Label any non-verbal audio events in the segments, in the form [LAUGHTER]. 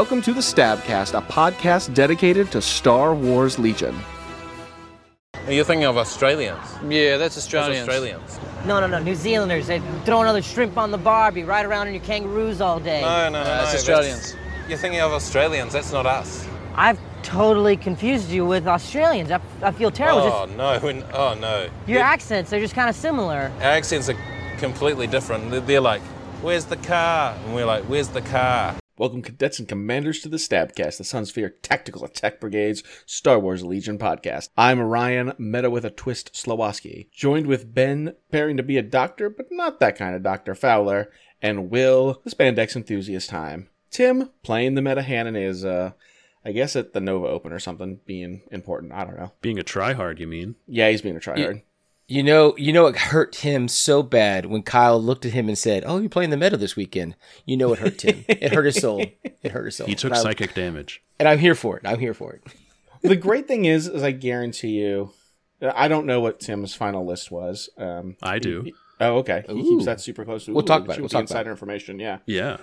Welcome to the Stabcast, a podcast dedicated to Star Wars Legion. You're thinking of Australians. Yeah, that's Those Australians. Australians. No, no, no. New Zealanders, they throw another shrimp on the barbie, ride around in your kangaroos all day. No, no, no. Uh, no, it's Australians. You're thinking of Australians. That's not us. I've totally confused you with Australians. I, I feel terrible. Oh no. when- Oh no. Your Your accents, they're just kind of similar. our accents are completely different. They're, they're like, "Where's the car?" And we're like, "Where's the car?" Welcome, cadets and commanders, to the Stabcast, the Sunsphere Tactical Attack Brigade's Star Wars Legion podcast. I'm Orion, meta with a twist Slowoski, joined with Ben, preparing to be a doctor, but not that kind of Dr. Fowler, and Will, the spandex enthusiast time. Tim, playing the meta Hannon, is, uh, I guess at the Nova Open or something, being important. I don't know. Being a tryhard, you mean? Yeah, he's being a tryhard. You know, you know, it hurt him so bad when Kyle looked at him and said, "Oh, you're playing the meta this weekend." You know, it hurt him. it hurt his soul. [LAUGHS] It hurt his soul. He took and, I, psychic damage. and I'm here for it. I'm here for it. [LAUGHS] the great thing is, is I guarantee you, I don't know what Tim's final list was. Um, I do. he- oh, okay. He Ooh. keeps that super close. to We'll Ooh, talk look about at it. We'll talk the about insider information. Yeah, Yeah.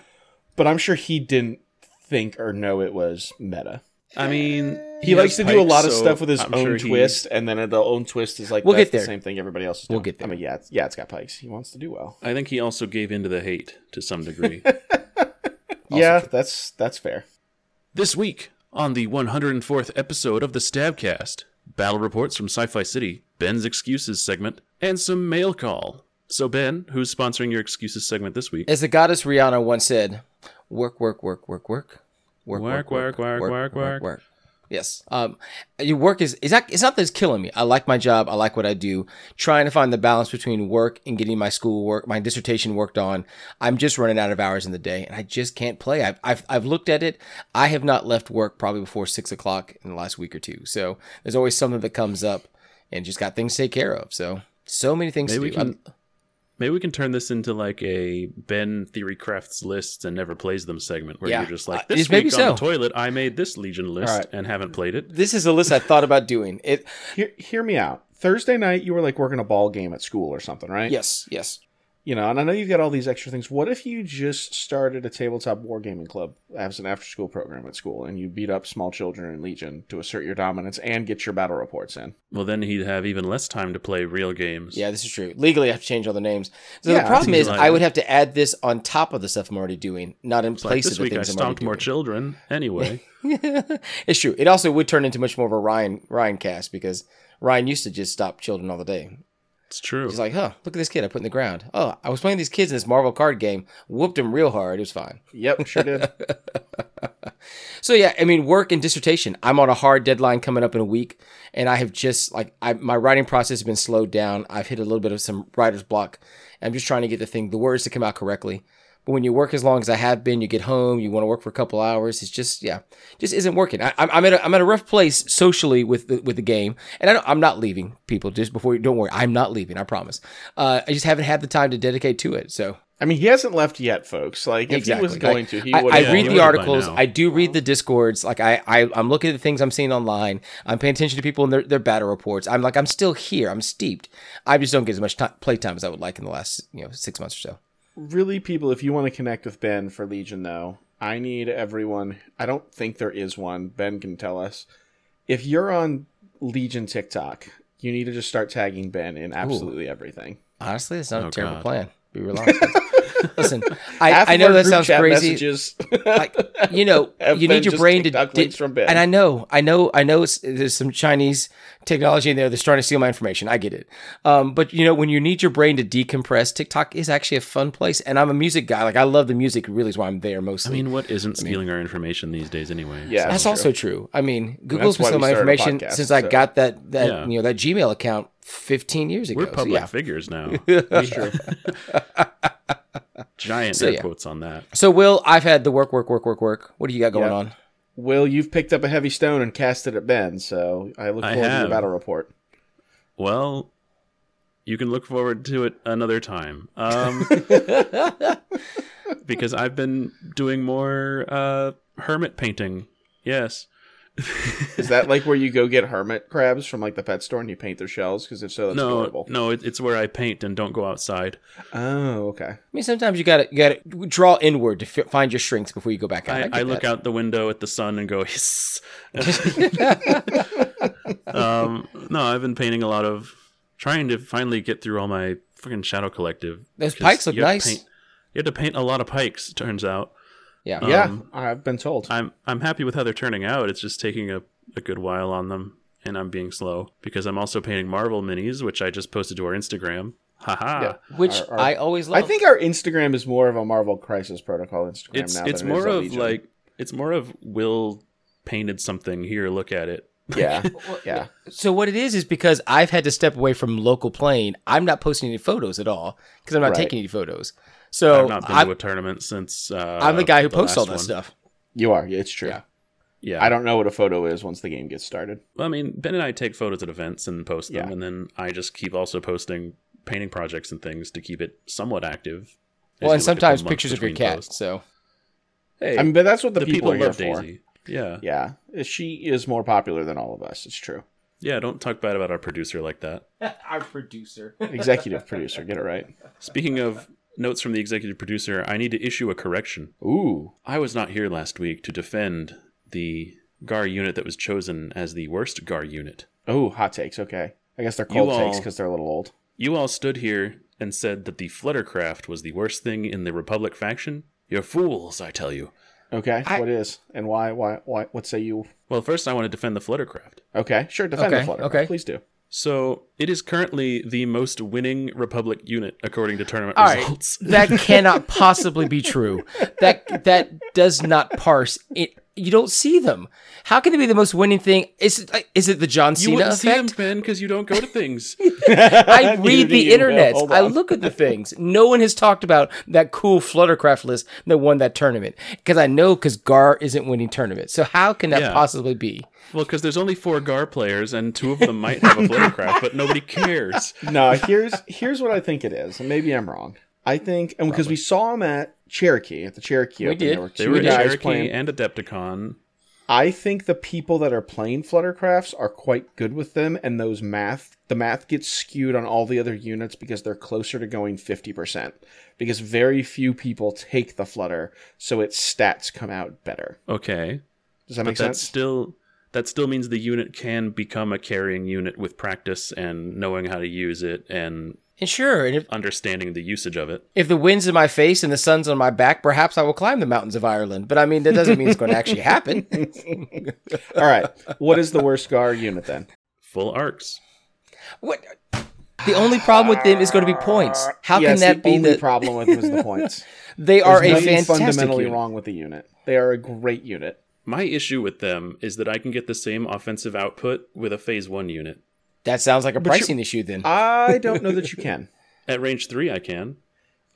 but I'm sure he didn't think or know it was meta. I mean, He, has likes to do a lot of so stuff with his I'm own sure he- twist, and then the own twist is like We'll that's get there. the same thing everybody else is doing. We'll get there. I mean, yeah, it's, yeah, it's got Pykes. He wants to do well. I think he also gave in to the hate to some degree. [LAUGHS] yeah, that's that's fair. this week on the 104th episode of the Stabcast, battle reports from Sci-Fi City, Ben's excuses segment, and some mail call. So Ben, who's sponsoring your excuses segment this week? As the goddess Rihanna once said, "Work, work, work, work, work, Work, work, work, work, work. work." work. Yes. Um, your work is is that it's not that it's killing me. I like my job. I like what I do. Trying to find the balance between work and getting my school work, my dissertation worked on. I'm just running out of hours in the day, and I just can't play. I've I've, I've looked at it. I have not left work probably before six o'clock in the last week or two. So there's always something that comes up, and just got things to take care of. So so many things Maybe to we do. can maybe we can turn this into like a Ben theory crafts lists and never plays them segment where Yeah. you're just like Uh, this just week maybe on so. the toilet I made this Legion list All right. and haven't played it. this is a list I thought about doing. It Hear, hear me out. Thursday night, you were like working a ball game at school or something, right? yes, yes. You know, and I know you've got all these extra things. What if you just started a tabletop wargaming club as an after school program at school and you beat up small children in Legion to assert your dominance and get your battle reports in? Well, then he'd have even less time to play real games. Yeah, this is true. Legally, I have to change all the names. So Yeah, the problem is, like I would have to add this on top of the stuff I'm already doing, not in It's like place this of the week I things I'm stomped already more children anyway. [LAUGHS] it's true. It also would turn into much more of a Ryan Ryan cast because Ryan used to just stop children all the day. It's true. He's like, "Huh, look at this kid I put in the ground. Oh, I was playing these kids in this Marvel card game. Whooped him real hard. It was fine." Yep, sure did. [LAUGHS] So yeah, I mean, work and dissertation. I'm on a hard deadline coming up in a week, and I have just like I, my writing process has been slowed down. I've hit a little bit of some writer's block. I'm just trying to get the thing, the words to come out correctly. But when you work as long as I have been, you get home, you want to work for a couple hours. It's just yeah, just isn't working. I, I'm I'm at a, I'm at a rough place socially with the, with the game, and I don't, I'm not leaving. People, just before you don't worry, I'm not leaving. I promise. Uh, I just haven't had the time to dedicate to it. So I mean, he hasn't left yet, folks. Like, if he was going I- to, he I, would I have. read the articles. I do read the discords. Like I, I, I'm looking at the things I'm seeing online. I'm paying attention to people and their, their battle reports. I'm like, I'm still here. I'm steeped. I just don't get as much ti play time as I would like in the last, you know, six months or so. Really people if you want to connect with ben for legion though i need everyone i don't think there is one ben can tell us if you're on legion tiktok you need to just start tagging ben in absolutely everything Honestly, it's not Oh, a terrible God. plan. Be real honest. [LAUGHS] Listen, I, I know that sounds crazy. messages like you know [LAUGHS] you need your brain to, TikTok di- from Ben. and i know i know i know it's, there's some chinese technology in there that's trying to steal my information i get it um, but you know when you need your brain to decompress tiktok is actually a fun place and i'm a music guy like i love the music really is why i'm there mostly. I mean, what isn't stealing our information these days anyway? Yeah. that's true. also true i mean google's why been stealing my information podcast, since i got that that Yeah. you know that gmail account 15 years ago We're So, public yeah. figures now. [LAUGHS] That's true. [LAUGHS] Giant So, air yeah. quotes on that. so will i've had the work work work work work what do you got going Yeah. on will you've picked up a heavy stone and cast it at ben so i look I forward to your battle report Well, you can look forward to it another time. Um, [LAUGHS] because I've been doing more uh, hermit painting. Yes. Is that like where you go get hermit crabs from like the pet store and you paint their shells? Because if so, that's no, adorable. no, it, it's where I paint and don't go outside. Oh, okay. I mean, sometimes you gotta you gotta draw inward to fi- find your shrinks before you go back out. I, get I look out the window at the sun and go, hiss. [LAUGHS] um, no, I've been painting a lot of, trying to finally get through all my fucking Shadow Collective. Those 'cause Pykes look you have to nice. paint- you have to paint a lot of Pykes. Turns out, Yeah. Um, Yeah, I've been told. I'm I'm happy with how they're turning out. It's just taking a, a good while on them, and I'm being slow because I'm also painting Marvel minis, which I just posted to our Instagram. Haha. Yeah. Which Our- our- I always love. I think our Instagram is more of a Marvel Crisis Protocol Instagram It's now. it's than more a of Legion. like it's more of Will painted something here. Look at it. yeah, [LAUGHS] yeah. so. What it is is because I've had to step away from local playing. I'm not posting any photos at all because I'm not Right. taking any photos. So I've not been I'm, to a tournament since. Uh, I'm the guy who posts all last that one. stuff. You are. Yeah, it's true. Yeah. Yeah, I don't know what a photo is once the game gets started. Well, I mean, Ben and I take photos at events and post them, Yeah. and then I just keep also posting painting projects and things to keep it somewhat active. Well, and look at the sometimes pictures of your cat. posts. So Hey, I mean, but that's what the, the people, people, are love for. Daisy. Yeah. yeah, Yeah, she is more popular than all of us. It's true. Yeah, don't talk bad about our producer like that. [LAUGHS] our producer. Executive producer, get it right. Speaking of notes from the executive producer, I need to issue a correction. Ooh, I was not here last week to defend the GAR unit that was chosen as the worst GAR unit. oh, hot takes. Okay, I guess they're You cold all- takes because they're a little old. You all stood here and said that the Fluttercraft was the worst thing in the Republic faction. You're fools, I tell you. Okay, I- what is and why? Why? Why? What say you? Well, first I want to defend the Fluttercraft. Okay, sure. Defend the Okay, flutter. okay. please do. So it is currently the most winning Republic unit according to tournament All right, results. that cannot [LAUGHS] possibly be true. That that does not parse. It, you don't see them. How can it be the most winning thing? Is it, like, is it the John Cena You Cena wouldn't see them, effect? Ben, because you don't go to things. [LAUGHS] I [LAUGHS] read the internet. I look at the [LAUGHS] things. No one has talked about that cool Fluttercraft list that won that tournament because I know because Gar isn't winning tournaments. So how can that Yeah. possibly be? well, because there's only four Gar players, and two of them might have a Fluttercraft, but nobody cares. No, here's here's what I think it is, and maybe I'm wrong. I think, and because we saw them at Cherokee at the Cherokee, We Open, did. There were They were guys Cherokee playing. and Adepticon. I think the people that are playing Fluttercrafts are quite good with them, and those math, the math gets skewed on all the other units because they're closer to going 50%. Because very few people take the Flutter, so its stats come out better. Okay, Does that but make that sense? still that still means the unit can become a carrying unit with practice and knowing how to use it and And sure, and if, understanding the usage of it. if the wind's in my face and the sun's on my back, perhaps I will climb the mountains of Ireland. But I mean, that doesn't mean it's going to actually happen. [LAUGHS] all right. What is the worst Gar unit then? Full arcs. what? The only problem with them is going to be points. How yes, can that the be only the? problem with them is the points. [LAUGHS] they are There's a nothing fantastic fundamentally unit. wrong with the unit. They are a great unit. My issue with them is that I can get the same offensive output with a phase one unit. That sounds like a you- pricing issue then. I [LAUGHS] don't know that you can. At range three, I can.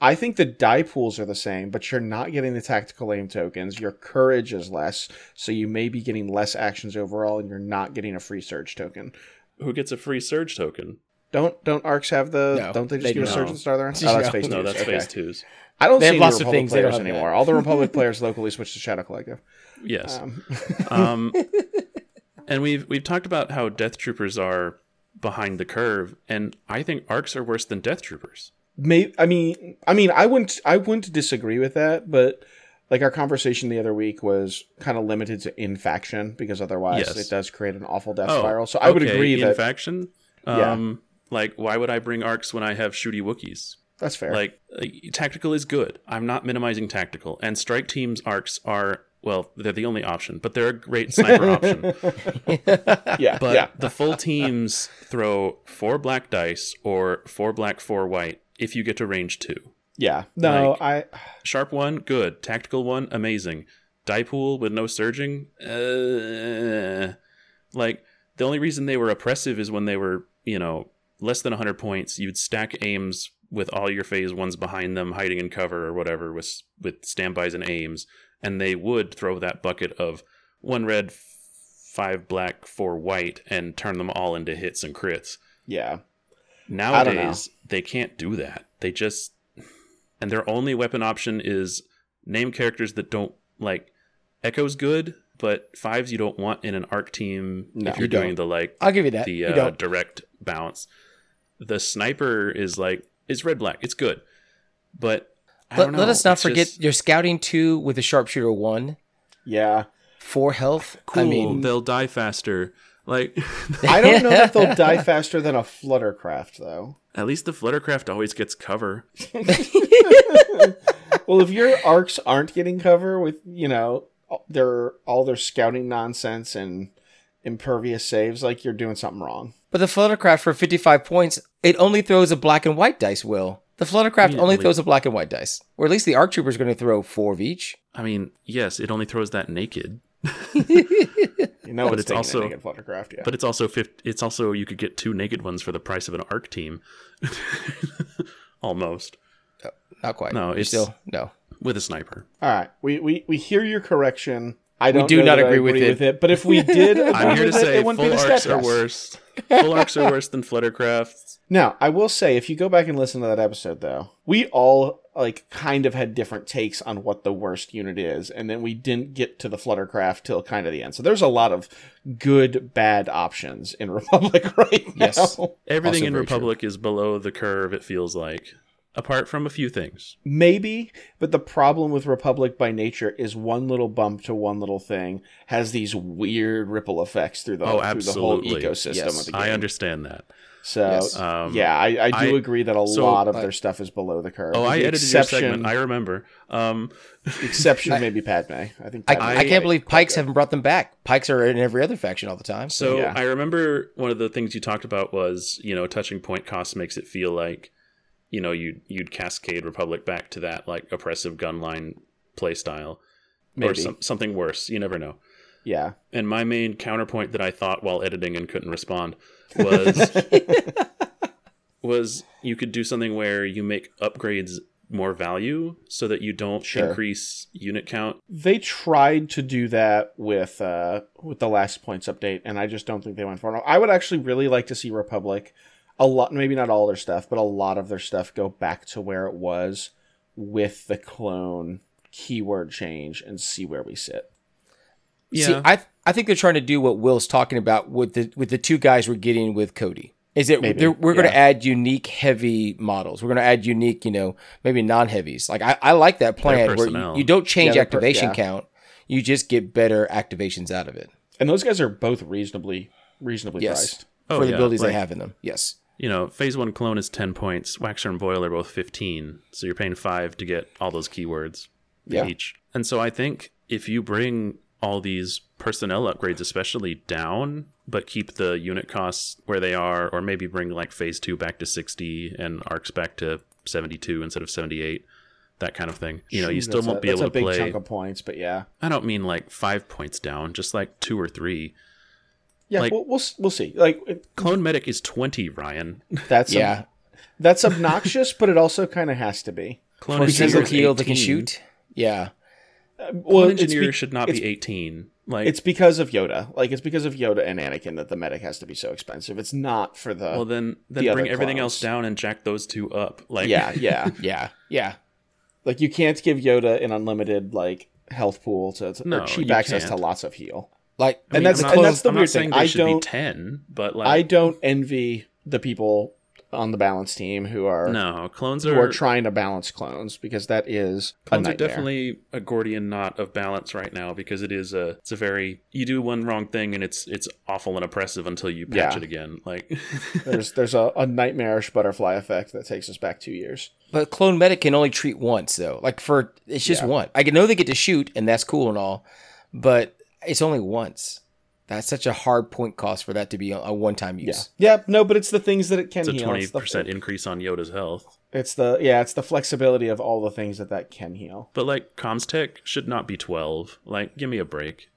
I think the die pools are the same, but you're not getting the tactical aim tokens. Your courage is less, so you may be getting less actions overall, and you're not getting a free surge token. Who gets a free surge token? Don't don't arcs have the? No, don't they just they give a surge not. and star there? [LAUGHS] Oh, No. that's phase No, twos. that's Okay. phase twos. I don't They see have any lots of Republic things players have that. anymore. All the [LAUGHS] Republic players locally switched to Shadow Collective. Yes. Um, Um, and we've we've talked about how Death Troopers are behind the curve, and I think arcs are worse than Death Troopers. May I mean I mean I wouldn't I wouldn't disagree with that, but like our conversation the other week was kind of limited to in faction because otherwise Yes. it does create an awful death Oh, spiral. So I would okay, agree in that faction. Yeah. Um, like why would I bring arcs when I have shooty Wookiees? that's fair. Like uh, tactical is good. I'm not minimizing tactical, and strike teams arcs are well, they're the only option, but they're a great sniper option. [LAUGHS] yeah, But yeah. the full teams throw four black dice or four black, four white if you get to range two. Yeah. No, Like- I Sharp one, good. Tactical one, amazing. Die pool with no surging, uh, like the only reason they were oppressive is when they were, you know, less than 100 points. You'd stack aims with all your phase ones behind them, hiding in cover or whatever, with with standbys and aims, and they would throw that bucket of one red, five black, four white, and turn them all into hits and crits. yeah. Nowadays, they can't do that. They just and their only weapon option is name characters that don't like Echo's good, but fives you don't want in an arc team No, if you're you doing the like I'll give you that. the uh, direct bounce. The sniper is like it's red black. It's good, but Let, let us not it's forget just- you're scouting two with a sharpshooter one, Yeah. four health. cool. I mean, they'll die faster. Like [LAUGHS] I don't know that [LAUGHS] they'll die faster than a fluttercraft though. at least the fluttercraft always gets cover. [LAUGHS] Well, if your arcs aren't getting cover with, you know, their all their scouting nonsense and impervious saves, like you're doing something wrong. but the Fluttercraft for 55 points, it only throws a black and white dice, Will. The Fluttercraft Yeah, only like- throws a black and white dice. Or at least the Arc is going to throw four of each. I mean, yes, it only throws that naked, [LAUGHS] You know, But it's, it's taking also- a naked fluttercraft. Yeah. but it's also 50, it's also you could get two naked ones for the price of an arc team. [LAUGHS] Almost oh, Not quite. No, You're it's- still no. with a sniper. all right, we, we we hear your correction. I don't do know not that I agree with it. But if we did, [LAUGHS] agree I'm here to with it, say it wouldn't be full the arcs are Stabcast. worse. Full arcs are worse than fluttercrafts. [LAUGHS] Now, I will say, if you go back and listen to that episode, though, we all like kind of had different takes on what the worst unit is, and then we didn't get to the Fluttercraft till kind of the end. So there's a lot of good, bad options in [LAUGHS] Republic right now. Yes. Everything Also in very true. Republic is below the curve. It feels like, apart from a few things. Maybe, but the problem with Republic by nature is one little bump to one little thing has these weird ripple effects through the, Oh, through the whole ecosystem Yes. of the game. I understand that. So Yes. Um, yeah, I, I do I- agree that a so, lot of uh, their stuff is below the curve. Oh, with I edited your exception, segment. I remember. Um, exception [LAUGHS] maybe Padme. I think I, Padme I, is can't believe Pykes good. haven't brought them back. Pykes are in every other faction all the time. so Yeah. I remember one of the things you talked about was, you know, touching point cost makes it feel like, you know, you'd you'd cascade Republic back to that like oppressive gunline play style, or some, something worse. You never know. Yeah. And my main counterpoint that I thought while editing and couldn't respond was [LAUGHS] was you could do something where you make upgrades more value so that you don't Sure. increase unit count. They tried to do that with uh with the last points update, and I just don't think they went far enough. I would actually really like to see Republic a lot maybe not all their stuff, but a lot of their stuff go back to where it was with the clone keyword change and see where we sit. See, I I think they're trying to do what Will's talking about with the with the two guys we're getting with Cody. Is it Maybe, they're- we're going to add unique heavy models. We're going to add unique, you know, maybe non heavies. Like I, I like that plan where you, you don't change Yeah, their per- activation yeah. count. You just get better activations out of it. And those guys are both reasonably reasonably Yes. priced. Oh, for the abilities like- they have in them. Yes. You know, phase one clone is 10 points. Waxer and Boil are both 15. So you're paying five to get all those keywords Yeah. each. And so I think if you bring all these personnel upgrades, especially down, but keep the unit costs where they are, or maybe bring like phase two back to 60 and arcs back to 72 instead of 78, that kind of thing. You know, you still That's won't a, be that's able a to big play. chunk of points, but yeah. I don't mean like five points down, just like two or three. Yeah, Like- we'll, we'll we'll see. Like Clone Medic is 20, Ryan. that's Yeah. that's obnoxious, but it also kind of has to be. Clone For Engineer single is heal that can shoot. Yeah. Uh, Clone Well, it's Engineer be- should not be 18. Like It's because of Yoda. Like it's because of Yoda and Anakin that the medic has to be so expensive. It's not for the. Well, then, then the bring everything clones. else down and jack those two up. Like, yeah, yeah. [LAUGHS] Yeah. Yeah. like you can't give Yoda an unlimited like health pool to, to No, or cheap access can't. to lots of heal. Like I And that's- I'm and that's the I'm weird not saying thing. They I should don't- be ten, but like, I don't envy the people on the balance team who are no clones who are are trying to balance clones because that is a clones are definitely a Gordian knot of balance right now because it is a it's a very you do one wrong thing and it's it's awful and oppressive until you patch Yeah. it again. Like, [LAUGHS] there's there's a, a nightmarish butterfly effect that takes us back two years. But clone medic can only treat once though. Like for it's just Yeah. one. I know they get to shoot and that's cool and all, but it's only once. That's such a hard point cost for that to be a, a one-time use. yeah. No, but it's the things that it can it's a heal. twenty It's the- percent increase on Yoda's health. It's the yeah, it's the flexibility of all the things that that can heal. But like, comms tech should not be twelve. Like, give me a break.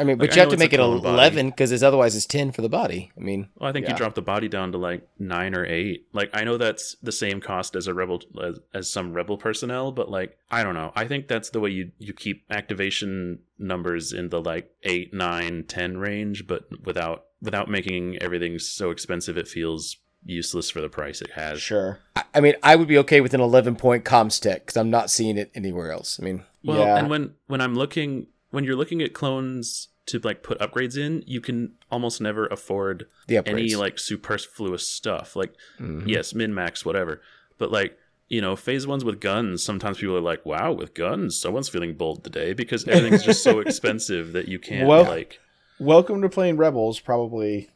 I mean, [LAUGHS] but Like, you have to make it 11 because it's otherwise it's 10 for the body. I mean, Well, I think Yeah. you drop the body down to like nine or eight. Like I know that's the same cost as a rebel as, as some rebel personnel, but like I don't know. I think that's the way you you keep activation numbers in the like eight, nine, ten range, but without without making everything so expensive it feels useless for the price it has. Sure. I, I mean, I would be okay with an 11 point comms tech because I'm not seeing it anywhere else. I mean, Well, yeah. and when when I'm looking when you're looking at clones to like put upgrades in, you can almost never afford any like superfluous stuff. Like Mm-hmm. yes, min max, whatever. But like you know, phase ones with guns, sometimes people are like, "Wow, with guns, someone's feeling bold today," because [LAUGHS] everything's just so expensive that you can't Well- like. Welcome to playing Rebels, probably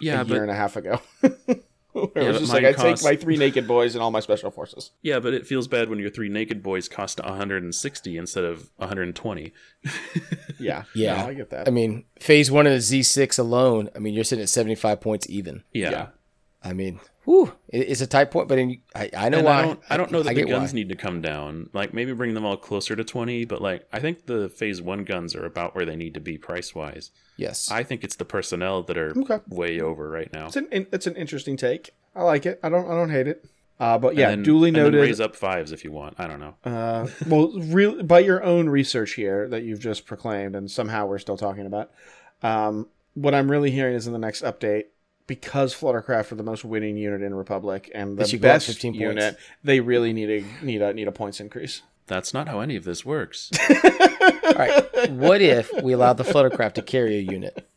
Yeah, a year but and a half ago. [LAUGHS] [LAUGHS] Where it was just mine like, I take my three naked boys and all my special forces. yeah, but it feels bad when your three naked boys cost 160 instead of 120. [LAUGHS] Yeah. Yeah. No, I get that. I mean, phase one of the Z6 alone, I mean, you're sitting at 75 points even. Yeah. Yeah. I mean, whew, it's a tight point, but in, I, I know and why. I don't, I don't know that the get guns why. need to come down. Like maybe bring them all closer to 20, but like I think the phase one guns are about where they need to be price wise. Yes. I think it's the personnel that are Okay. way over right now. it's an it's an interesting take. I like it. I don't I don't hate it. Uh, but And yeah, then- duly and then noted. raise up fives if you want. I don't know. Uh, well, real by your own research here that you've just proclaimed, and somehow we're still talking about. Um, what I'm really hearing is in the next update, because Fluttercraft are the most winning unit in Republic and the They should go up best 15 points. unit, they really need a need a need a points increase. That's not how any of this works. [LAUGHS] All right. What if we allowed the Fluttercraft to carry a unit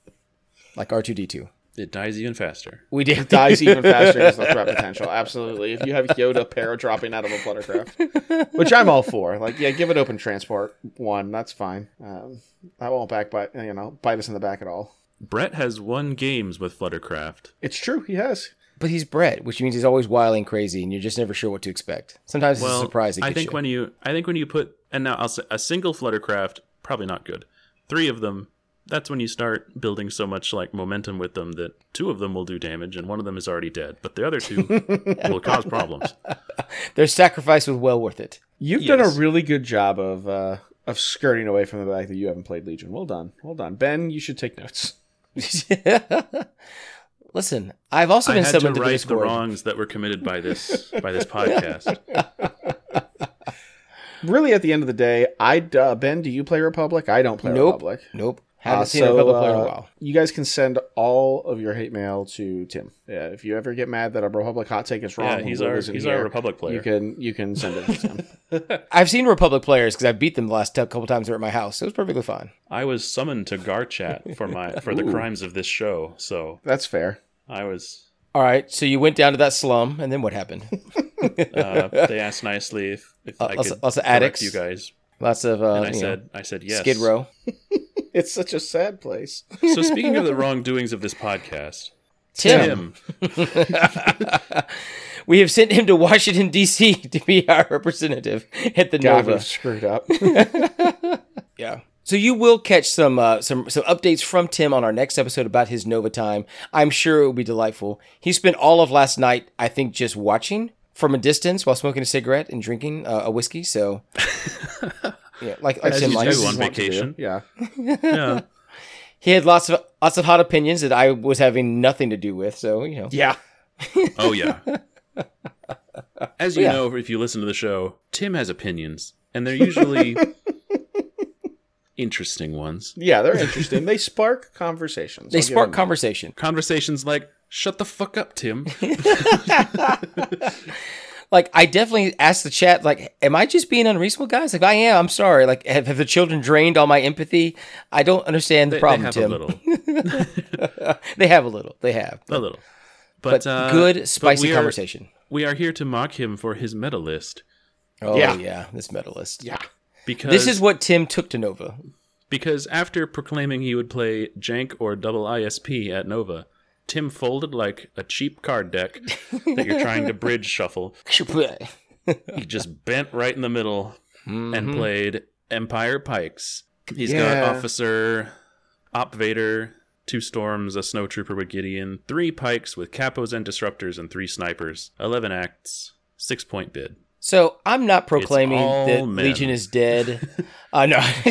like R2D2? it dies even faster. We did. Dies even faster as the threat potential. Absolutely, if you have Yoda para dropping out of a Fluttercraft, which I'm all for. Like, yeah, give it open transport one. That's fine. Um, that won't back bite you know bite us in the back at all. Brett has won games with Fluttercraft. It's true. He has. But he's Brett, which means he's always wild and crazy, and you're just never sure what to expect. Sometimes it's a surprise. I think you. when you, I think when you put, and now I'll say a single Fluttercraft probably not good. Three of them, that's when you start building so much like momentum with them that two of them will do damage and one of them is already dead, but the other two [LAUGHS] will cause problems. their sacrifice was well worth it. You've done a really good job of uh, of skirting away from the fact that you haven't played Legion. Well done, well done, Ben. You should take notes. [LAUGHS] Listen, I've also I been had to summoned to, the right the wrongs that were committed by this by this podcast. [LAUGHS] Really, at the end of the day, I uh, Ben. Do you play Republic? I don't play Nope. Republic. Nope. Haven't Uh, seen a Republic player in a uh, while. You guys can send all of your hate mail to Tim. Yeah, if you ever get mad that a Republic hot take is wrong, Yeah, he's Will our he's here, our Republic player. You can you can send it to Tim. [LAUGHS] I've seen Republic players because I beat them the last couple times they were at my house. It was perfectly fine. I was summoned to Garchat for my for the crimes of this show, so That's fair. I was. All right, so you went down to that slum, and then what happened? [LAUGHS] Uh, they asked nicely if, if I lots could of- lots of addicts. you guys, Lots of uh, and I you know, said I said yes. Skid Row. [LAUGHS] It's such a sad place. So speaking of the wrongdoings of this podcast, Tim, Tim, [LAUGHS] we have sent him to Washington D.C. to be our representative at the God, Nova. we've screwed up. [LAUGHS] Yeah. So you will catch some uh, some some updates from Tim on our next episode about his Nova time. I'm sure it will be delightful. He spent all of last night, I think, just watching from a distance while smoking a cigarette and drinking uh, a whiskey. So, [LAUGHS] yeah, like like As Tim you likes. do on Want to do. vacation. Yeah. yeah, [LAUGHS] He had lots of lots of hot opinions that I was having nothing to do with. So you know, Yeah. oh yeah. As you Yeah. know, if you listen to the show, Tim has opinions, and they're usually [LAUGHS] interesting ones. Yeah, they're interesting. they spark conversations. they I'll spark them that. conversation. Conversations like "Shut the fuck up, Tim." [LAUGHS] Like I definitely asked the chat, like, am I just being unreasonable, guys? Like I am. I'm sorry. Like, have, have the children drained all my empathy? I don't understand the They, they problem, have Tim. a little, [LAUGHS] [LAUGHS] they have a little. They have. a little, but, But uh, good, but spicy we are- conversation. We are here to mock him for his medal list Oh Yeah. yeah. this medalist. Yeah. because This is what Tim took to Nova. because after proclaiming he would play Jank or double ISP at Nova, Tim folded like a cheap card deck that you're trying to bridge shuffle. [LAUGHS] He just bent right in the middle and mm-hmm. played Empire Pykes. He's Yeah. got Officer, Op Vader, two Storms, a Snowtrooper with Gideon, three Pykes with Capos and Disruptors, and three Snipers. 11 acts, six point bid. So I'm not proclaiming that men. Legion is dead. [LAUGHS] uh, no. [LAUGHS]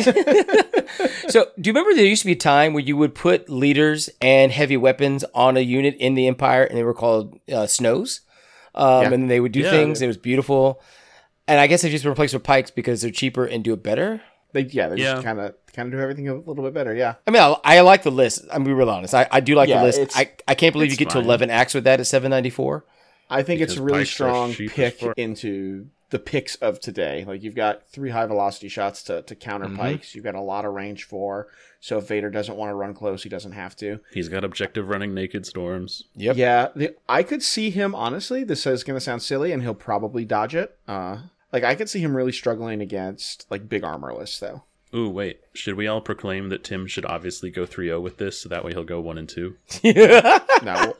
so do you remember there used to be a time where you would put leaders and heavy weapons on a unit in the Empire, and they were called uh, snows, um, Yeah. and they would do Yeah. things. It was beautiful, and I guess they've just replaced with Pykes because they're cheaper and do it better. They yeah, they Yeah. just kind of kind of do everything a little bit better. Yeah. I mean, I, I like the list. I'm gonna be real honest. I, I do like Yeah, the list. I, I can't believe you it's get to 11 acts with that at 794. I think it's a really strong pick fuck. into the picks of today. Like you've got three high velocity shots to, to counter Mm-hmm. Pykes. You've got a lot of range for. So if Vader doesn't want to run close, he doesn't have to. He's got objective running naked storms. Yep. Yeah, the, I could see him honestly. This is going to sound silly, and he'll probably dodge it. Uh, like I could see him really struggling against like big armorless though. Ooh, wait. Should we all proclaim that Tim should obviously go 3-0 with this, so that way he'll go one and two? [LAUGHS] No,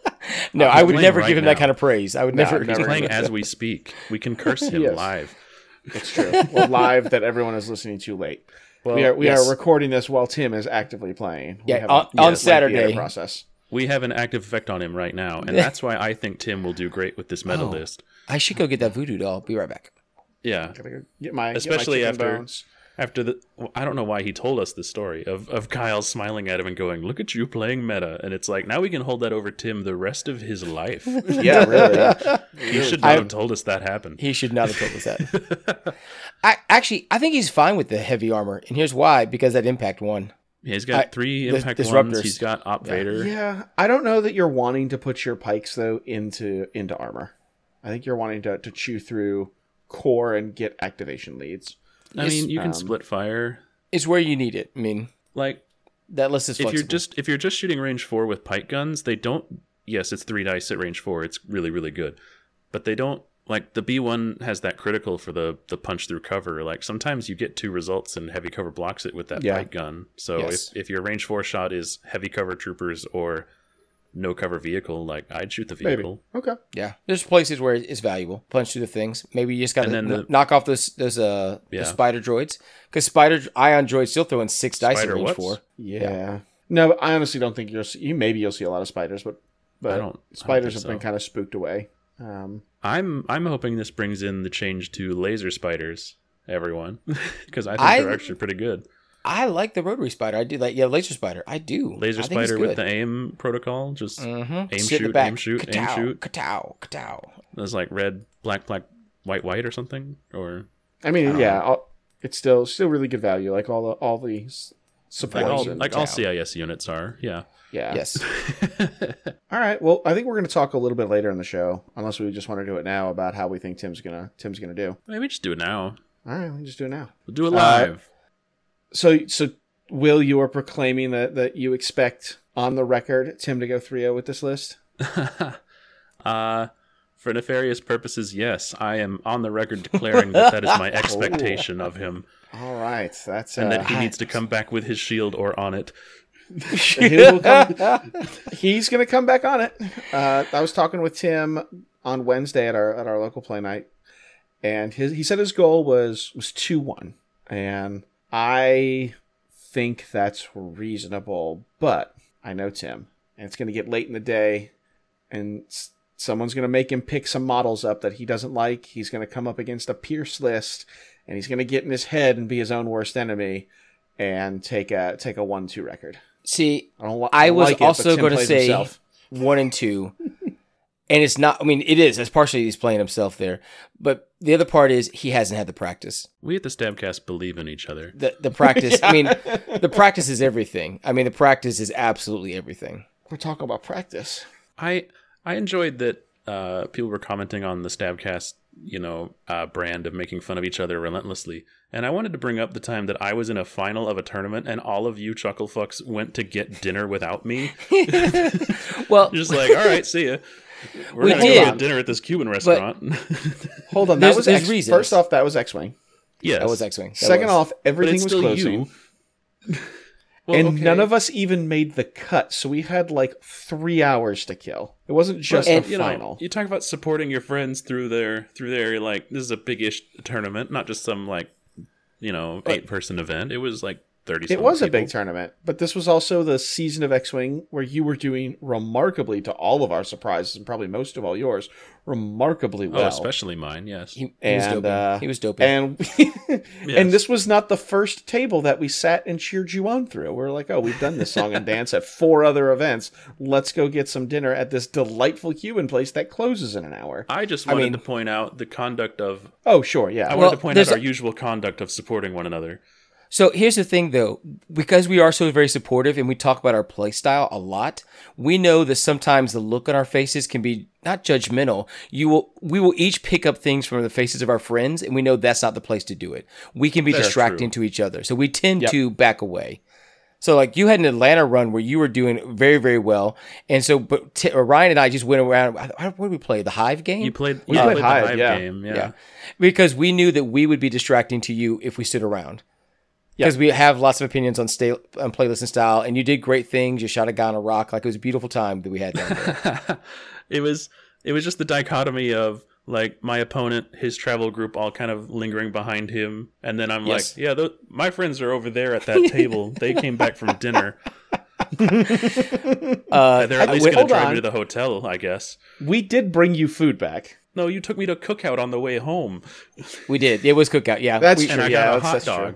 No, I would never right give him now. that kind of praise. I would No, never. never. He's playing as we speak. We can curse [LAUGHS] him Yes. live. it's true. [LAUGHS] well, live that everyone is listening to late. we are we yes. are recording this while Tim is actively playing. We Yeah, have on- a- on lengthy edit Saturday. process. We have an active effect on him right now, and that's why I think Tim will do great with this medal Oh. list. I should go get that voodoo doll. Be right back. Yeah. Go get my Especially get my after- bones. After the, I don't know why he told us the story of, of Kyle smiling at him and going, "Look at you playing meta," and it's like now we can hold that over Tim the rest of his life. [LAUGHS] Yeah, really. he should not have told us that happened. He should not have told us that. [LAUGHS] I, actually, I think he's fine with the heavy armor, and here's why: because that impact one. He's got I- three impact disruptors. ones. He's got Op Vader. Yeah, I don't know that you're wanting to put your Pykes though into into armor. I think you're wanting to, to chew through core and get activation leads. I mean, you can um, split fire. It's where you need it. I mean, Like that list is if you're just if you're just shooting range four with pike guns, they don't. Yes, it's three dice at range four. It's really really good, but they don't like the B one has that critical for the the punch through cover. Like sometimes you get two results and heavy cover blocks it with that Yeah. pike gun. So Yes. if if your range four shot is heavy cover troopers or no cover vehicle, like I'd shoot the Maybe. vehicle. Okay. yeah, there's places where it's valuable. Punch through the things. Maybe you just got to And then the- knock off those those uh Yeah. spider droids because spider ion droids still throwing six dice Spider in range what's? four. Yeah. No, I honestly don't think you'll see. You maybe you'll see a lot of spiders, but but I don't- I don't spiders think have been kind of spooked away. Um, I'm I'm hoping this brings in the change to laser spiders. Everyone, [LAUGHS] because I think I- they're actually pretty good. I like the rotary spider. I do like yeah, laser spider. I do. Laser I spider with the aim protocol, just Mhm. aim Sit the shoot, aim shoot, aim Ka-tow, shoot. Ka-tow, ka-tow. There's like red, black, black, white, white, or something. Or I mean, yeah, all, it's still still really good value. Like all the all the s- like all like all. CIS units are. Yeah. yeah. Yes. [LAUGHS] All right. Well, I think we're going to talk a little bit later in the show, unless we just want to do it now about how we think Tim's gonna Tim's gonna do. Maybe just do it now. All right, we can just do it now. We'll do it Uh, live. So, so Will, you are proclaiming that that you expect on the record Tim to go 3-0 with this list. [LAUGHS] uh, for nefarious purposes, yes, I am on the record declaring that that is my [LAUGHS] expectation of him, All right, that's and uh, that he needs to [LAUGHS] come back with his shield or on it. he come, he's going to come back on it. Uh, I was talking with Tim on Wednesday at our at our local play night, and his he said his goal was was two one, and I think that's reasonable, but I know Tim, and it's going to get late in the day, and someone's going to make him pick some models up that he doesn't like. He's going to come up against a Pierce list, and he's going to get in his head and be his own worst enemy, and take a take a one two record. See, I don't li- I don't was like also going to say himself. one and two, [LAUGHS] and it's not. I mean, it is. It's partially he's playing himself there, but the other part is he hasn't had the practice. We at the Stabcast believe in each other. The the practice. I mean, [LAUGHS] the practice is everything. I mean, the practice is absolutely everything. We're talking about practice. I I enjoyed that uh, people were commenting on the Stabcast, you know, uh, brand of making fun of each other relentlessly. And I wanted to bring up the time that I was in a final of a tournament and all of you chuckle fucks went to get dinner without me. [LAUGHS] Well, [LAUGHS] Just like, all right, see ya. We're We gonna go did. get dinner at this Cuban restaurant. [LAUGHS] Hold on, There's- that was there's X- reasons. First off, that was X Wing. yes, that was X Wing. Second off, everything was still closing, you. [LAUGHS] Well, and okay. none of us even made the cut. So we had like three hours to kill. It wasn't just And- a you know, final. you talk about supporting your friends through their through their like this is a big-ish tournament, not just some like you know eight person event. It was like thirty. it was a big tournament, but this was also the season of X Wing where you were doing remarkably, to all of our surprises, and probably most of all yours, remarkably well. Oh, especially mine. Yes. he, he was and doping. uh, he was doping. and [LAUGHS] and this was not the first table that we sat and cheered you on through. We're like, oh, we've done this song and dance at four other events. Let's go get some dinner at this delightful Cuban place that closes in an hour. I just wanted mean- to point out the conduct of. Oh, sure, yeah. I Well, wanted to point out our a- usual conduct of supporting one another. So here's the thing though, because we are so very supportive and we talk about our play style a lot, we know that sometimes the look on our faces can be not judgmental. You will we will each pick up things from the faces of our friends and we know that's not the place to do it. We can be distracting to each other. So we tend to back away. So like you had an Atlanta run where you were doing very very well, and so but t- Ryan and I just went around. What did we play? The Hive game. You played. We you played played Hive, the Hive yeah. game. Yeah. Yeah. Because we knew that we would be distracting to you if we stood around. Because we have lots of opinions on stay on playlist and style, and you did great things. You shot a guy on a rock, like it was a beautiful time that we had down there. [LAUGHS] it was it was just the dichotomy of like my opponent, his travel group, all kind of lingering behind him, and then I'm Yes. like, yeah, tho- my friends are over there at that table. [LAUGHS] They came back from dinner. [LAUGHS] Uh, They're at I- least wait, going to drive on. me to the hotel, I guess. We did bring you food back. No, you took me to cookout on the way home, we did. It was cookout. Yeah, That's we, true. and I yeah, a that's- hot that's true.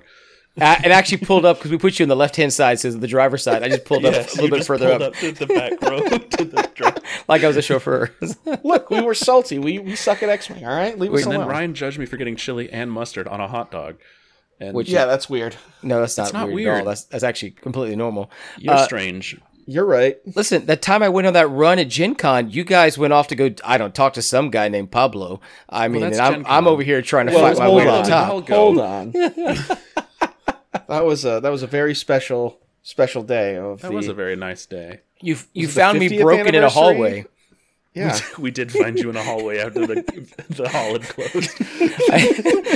Dog. I, it actually pulled up because we put you on the left hand side, so the driver's side. I just pulled up Yes, a little you bit just further pulled up, to the back row [LAUGHS] to the drive. like I was a chauffeur. [LAUGHS] Look, we were salty. We we suck at X Wing. All right, leave us alone. And then. Ryan judged me for getting chili and mustard on a hot dog. And Which- yeah, that's weird. no, that's not, not weird, at all. That's that's actually completely normal. you're Uh, strange. You're right. Listen, that time I went on that run at Gen Con, you guys went off to go, I don't talk to some guy named Pablo. I mean, that's and I'm, I'm over here trying to Well, fight my way to on. the top. I'll. Hold on. [LAUGHS] that was a that was a very special special day of That the. was a very nice day. You you found me broken in a hallway. yeah. We did find you in a hallway after the [LAUGHS] the hall had closed.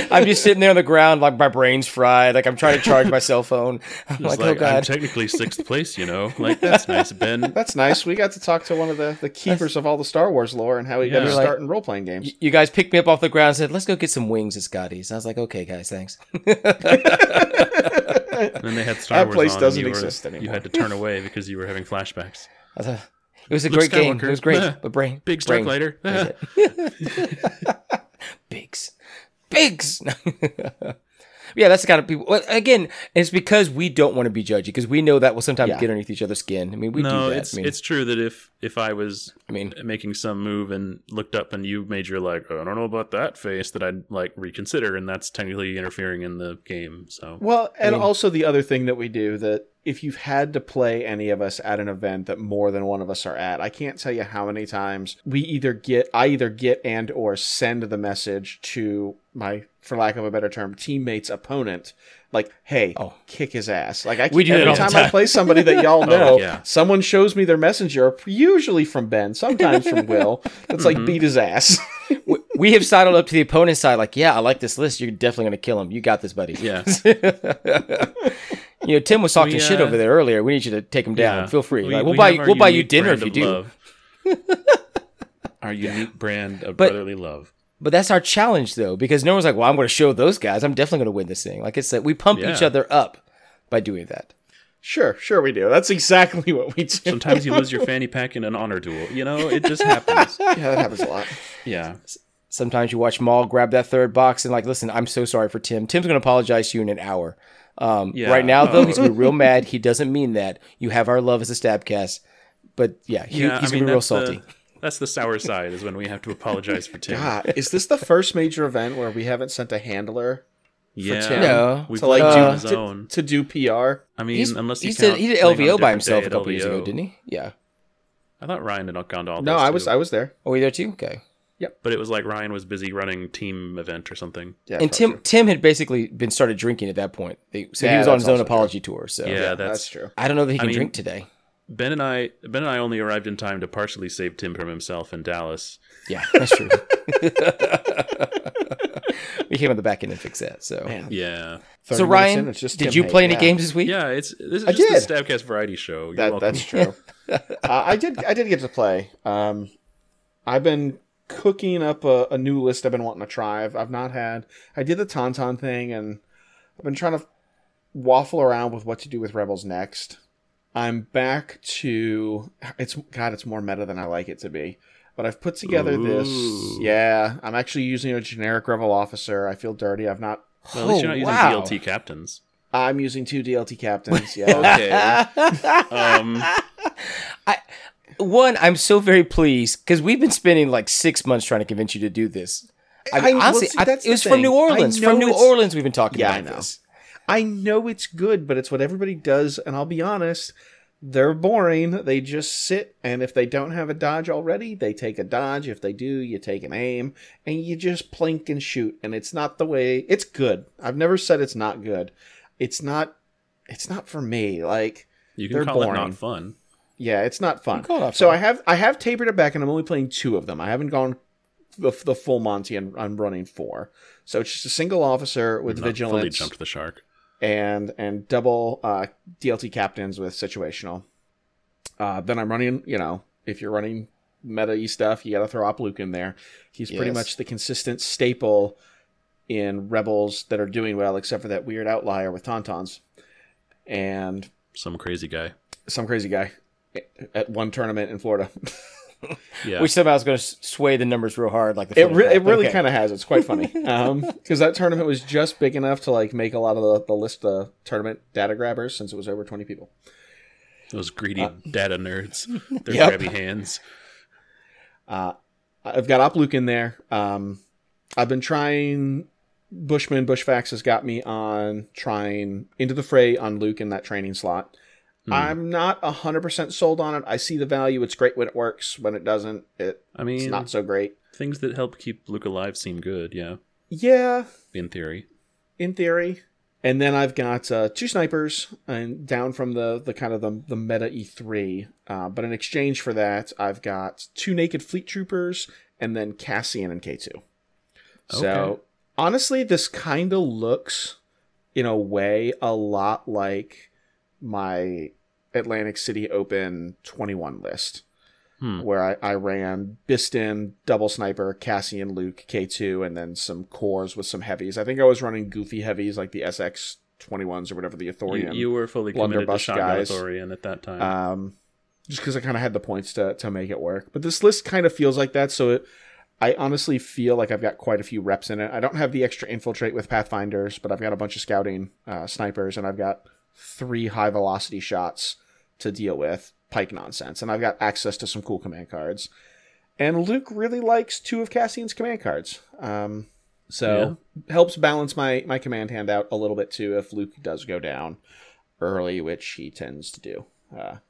[LAUGHS] I'm just sitting there on the ground, like my brain's fried. Like I'm trying to charge my cell phone. [LAUGHS] I'm like, like, oh I'm technically sixth place, you know. Like that's nice, Ben. That's nice. We got to talk to one of the, the keepers of all the Star Wars lore and how he got Yeah. his Like- start in role playing games. you guys picked me up off the ground and said, let's go get some wings at Scotty's. I was like, okay, guys, thanks. And then they had Star That Wars place on, doesn't you were- exist anymore. You had to turn away because you were having flashbacks. [LAUGHS] I it was a Luke great game. It was great. But brain. Big brain. Darklighter. [LAUGHS] Biggs. Biggs. [LAUGHS] yeah, that's the kind of people. Well, again, it's because we don't want to be judgy because we know that will sometimes Yeah. get underneath each other's skin. I mean, we no, do that. it's I mean, it's true that if if I was I mean, making some move and looked up and you made your like I don't know about that face that I'd like reconsider and that's technically interfering in the game. So Well, and mean- also the other thing that we do that if you've had to play any of us at an event that more than one of us are at, I can't tell you how many times we either get I either get and or send the message to my for lack of a better term teammate's opponent like, "Hey, Oh. kick his ass." Like I We do every all the time I play somebody that y'all [LAUGHS] know, yeah. someone shows me their messenger, usually from Ben, sometimes from [LAUGHS] Will. It's like beat his ass. [LAUGHS] we, we have sidled up to the opponent's side, like, yeah, I like this list. You're definitely going to kill him. You got this, buddy. yeah, You know, Tim was talking We, shit uh, over there earlier. We need you to take him down. yeah. Feel free. We- like, we'll we buy you, we'll buy you dinner if you do. our unique brand of But- brotherly love. But that's our challenge, though, because no one's like, well, I'm going to show those guys. I'm definitely going to win this thing. Like it's that we pump each other up by doing that. sure, sure we do. That's exactly what we do. Sometimes you lose your fanny pack in an honor duel. You know, it just happens. [LAUGHS] yeah, that happens a lot. Yeah. Sometimes you watch Maul grab that third box and like, listen, I'm so sorry for Tim. Tim's going to apologize to you in an hour. Um, Yeah. Right now, though, he's going to be real [LAUGHS] mad. He doesn't mean that. You have our love as a stabcast. But yeah, he, Yeah, he's I going to be real salty. The, that's the sour side is when we have to apologize for Tim. God, is this the first major event where we haven't sent a handler yeah, Tim No. we've to like like do his to, own. to do PR? I mean, He's, unless you he did, he did LVO by himself a at couple years ago, didn't he? Yeah. I thought Ryan had not gone to all No, I was too. I was there. Oh, were you there too? Okay. Yep. But it was like Ryan was busy running team event or something. Yeah, and Tim true. Tim had basically been started drinking at that point. They- So he was on his own also true. apology tour. So Yeah, that's, that's, true. I don't know that he can mean- drink today. Ben and I. Ben and I only arrived in time to partially save Tim from himself in Dallas. Yeah, that's true. [LAUGHS] we came on the back end and fixed that. So, Man, Yeah, so Ryan, in, just did Tim you Hay. play any Yeah. games this week? yeah. It's this is I just did. the Stabcast variety show. You're That, welcome. that's true. uh, I did I did get to play. Um, I've been cooking up a, a new list I've been wanting to try. I've, I've not had. I did the Tauntaun thing, and I've been trying to waffle around with what to do with Rebels next. I'm back to it's God. It's more meta than I like it to be. But I've put together this. Yeah, I'm actually using a generic Rebel officer. I feel dirty. I've not. Well, at least you're not Oh, using wow. DLT captains. I'm using two DLT captains. [LAUGHS] Yeah. Okay. um, I One, I'm so very pleased because we've been spending like six months trying to convince you to do this. I mean, I- well, honestly, see, I- it was the from. New Orleans. From New Orleans, we've been talking Yeah, I about know. this. I know it's good, but it's what everybody does, and I'll be honest, they're boring. They just sit, and if they don't have a dodge already, they take a dodge. If they do, you take an aim, and you just plink and shoot. And it's not the way. It's good. I've never said it's not good. It's not. It's not for me. Like You can They're call it boring. not fun. yeah, it's not fun. call it So fun. I have I have tapered it back, and I'm only playing two of them. I haven't gone the, the full Monty, and I'm running four. So it's just a single officer with Not fully vigilance jumped the shark. And and double uh, DLT captains with situational. Uh, then I'm running, you know, if you're running meta stuff, you got to throw up Luke in there. He's pretty Yes. much the consistent staple in rebels that are doing well, except for that weird outlier with Tauntauns and Some crazy guy. some crazy guy at one tournament in Florida. [LAUGHS] [LAUGHS] Yeah. Which somehow is going to sway the numbers real hard, like the It, re- it really Okay. kind of has. It's quite funny [LAUGHS] um, because that tournament was just big enough to like make a lot of the, the list of tournament data grabbers since it was over 20 people. Those greedy uh, data nerds. [LAUGHS] Their Yep. grabby hands. Uh, I've got Op Luke in there. Um, I've been trying. Bushman Bushfax has got me on trying into the fray on Luke in that training slot. Hmm. I'm not hundred percent sold on it. I see the value. It's great when it works. When it doesn't, it, I it's mean, not so great. things that help keep Luke alive seem good, yeah, Yeah, in theory. in theory. And then I've got uh, two snipers and down from the the kind of the, the meta E3. Uh, but in exchange for that, I've got two naked fleet troopers and then Cassian and K2. Okay. So honestly, this kind of looks in a way a lot like my Atlantic City Open 21 list. Hmm. Where I, I ran Bistan, double sniper, Cassian, Luke, K2, and then some cores with some heavies. I think I was running goofy heavies like the SX 21s or whatever, the You, Authorian. you were fully committed to Shotgun guys. Authorian at that time. um, just because I kind of had the points to, to make it work. But this list kind of feels like that, so it, I honestly feel like I've got quite a few reps in it. I don't have the extra infiltrate with Pathfinders, but I've got a bunch of scouting uh, snipers, and I've got three high velocity shots to deal with Pyke nonsense, and I've got access to some cool command cards. And Luke really likes two of Cassian's command cards. Um, so helps balance my my command hand out a little bit too if Luke does go down early, which he tends to do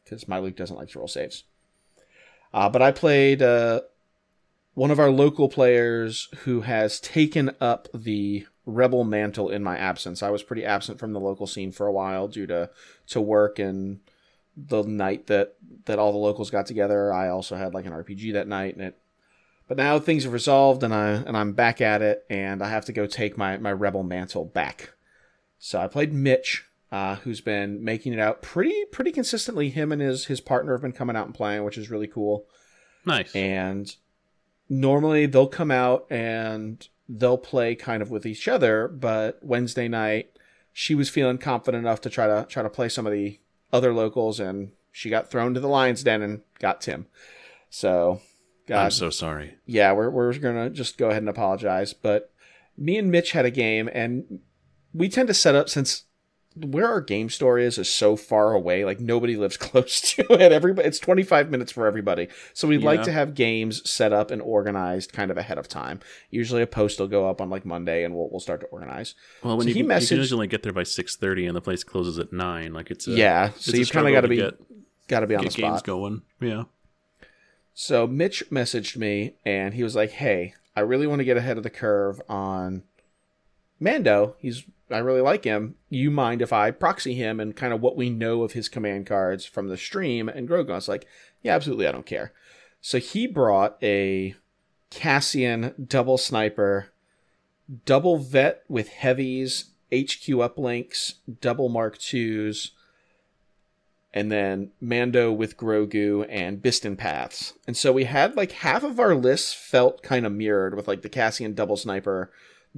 because my Luke doesn't like to roll saves. Uh, but I played uh, one of our local players who has taken up the rebel mantle in my absence. I was pretty absent from the local scene for a while due to to work and the night that that all the locals got together. I also had like an RPG that night, and it. But now things have resolved, and I and I'm back at it, and I have to go take my my rebel mantle back. So I played Mitch, uh, who's been making it out pretty pretty consistently. Him and his his partner have been coming out and playing, which is really cool. nice. And normally they'll come out and they'll play kind of with each other, but Wednesday night she was feeling confident enough to try to try to play some of the other locals and she got thrown to the lion's den and got Tim. So I'm so sorry. yeah, we're we're gonna just go ahead and apologize. But me and Mitch had a game, and we tend to set up since where our game store is is so far away. Like nobody lives [LAUGHS] close to it. Everybody, it's twenty five minutes for everybody. So we like Yeah. to have games set up and organized kind of ahead of time. Usually, a post will go up on like Monday, and we'll we'll start to organize. Well, when So you, he can, you can usually get there by six thirty, and the place closes at nine. Like it's a, yeah, so you've kind of got to be get, got to be on the spot. going. Yeah. So Mitch messaged me and he was like, "Hey, I really want to get ahead of the curve on Mando. He's I really like him. You mind if I proxy him and kind of what we know of his command cards from the stream?" And Grogu was like, "Yeah, absolutely, I don't care." So he brought a Cassian double sniper, double vet with heavies, HQ uplinks, double Mark twos, and then Mando with Grogu and Bistan paths. And so we had like half of our list felt kind of mirrored with like the Cassian double sniper,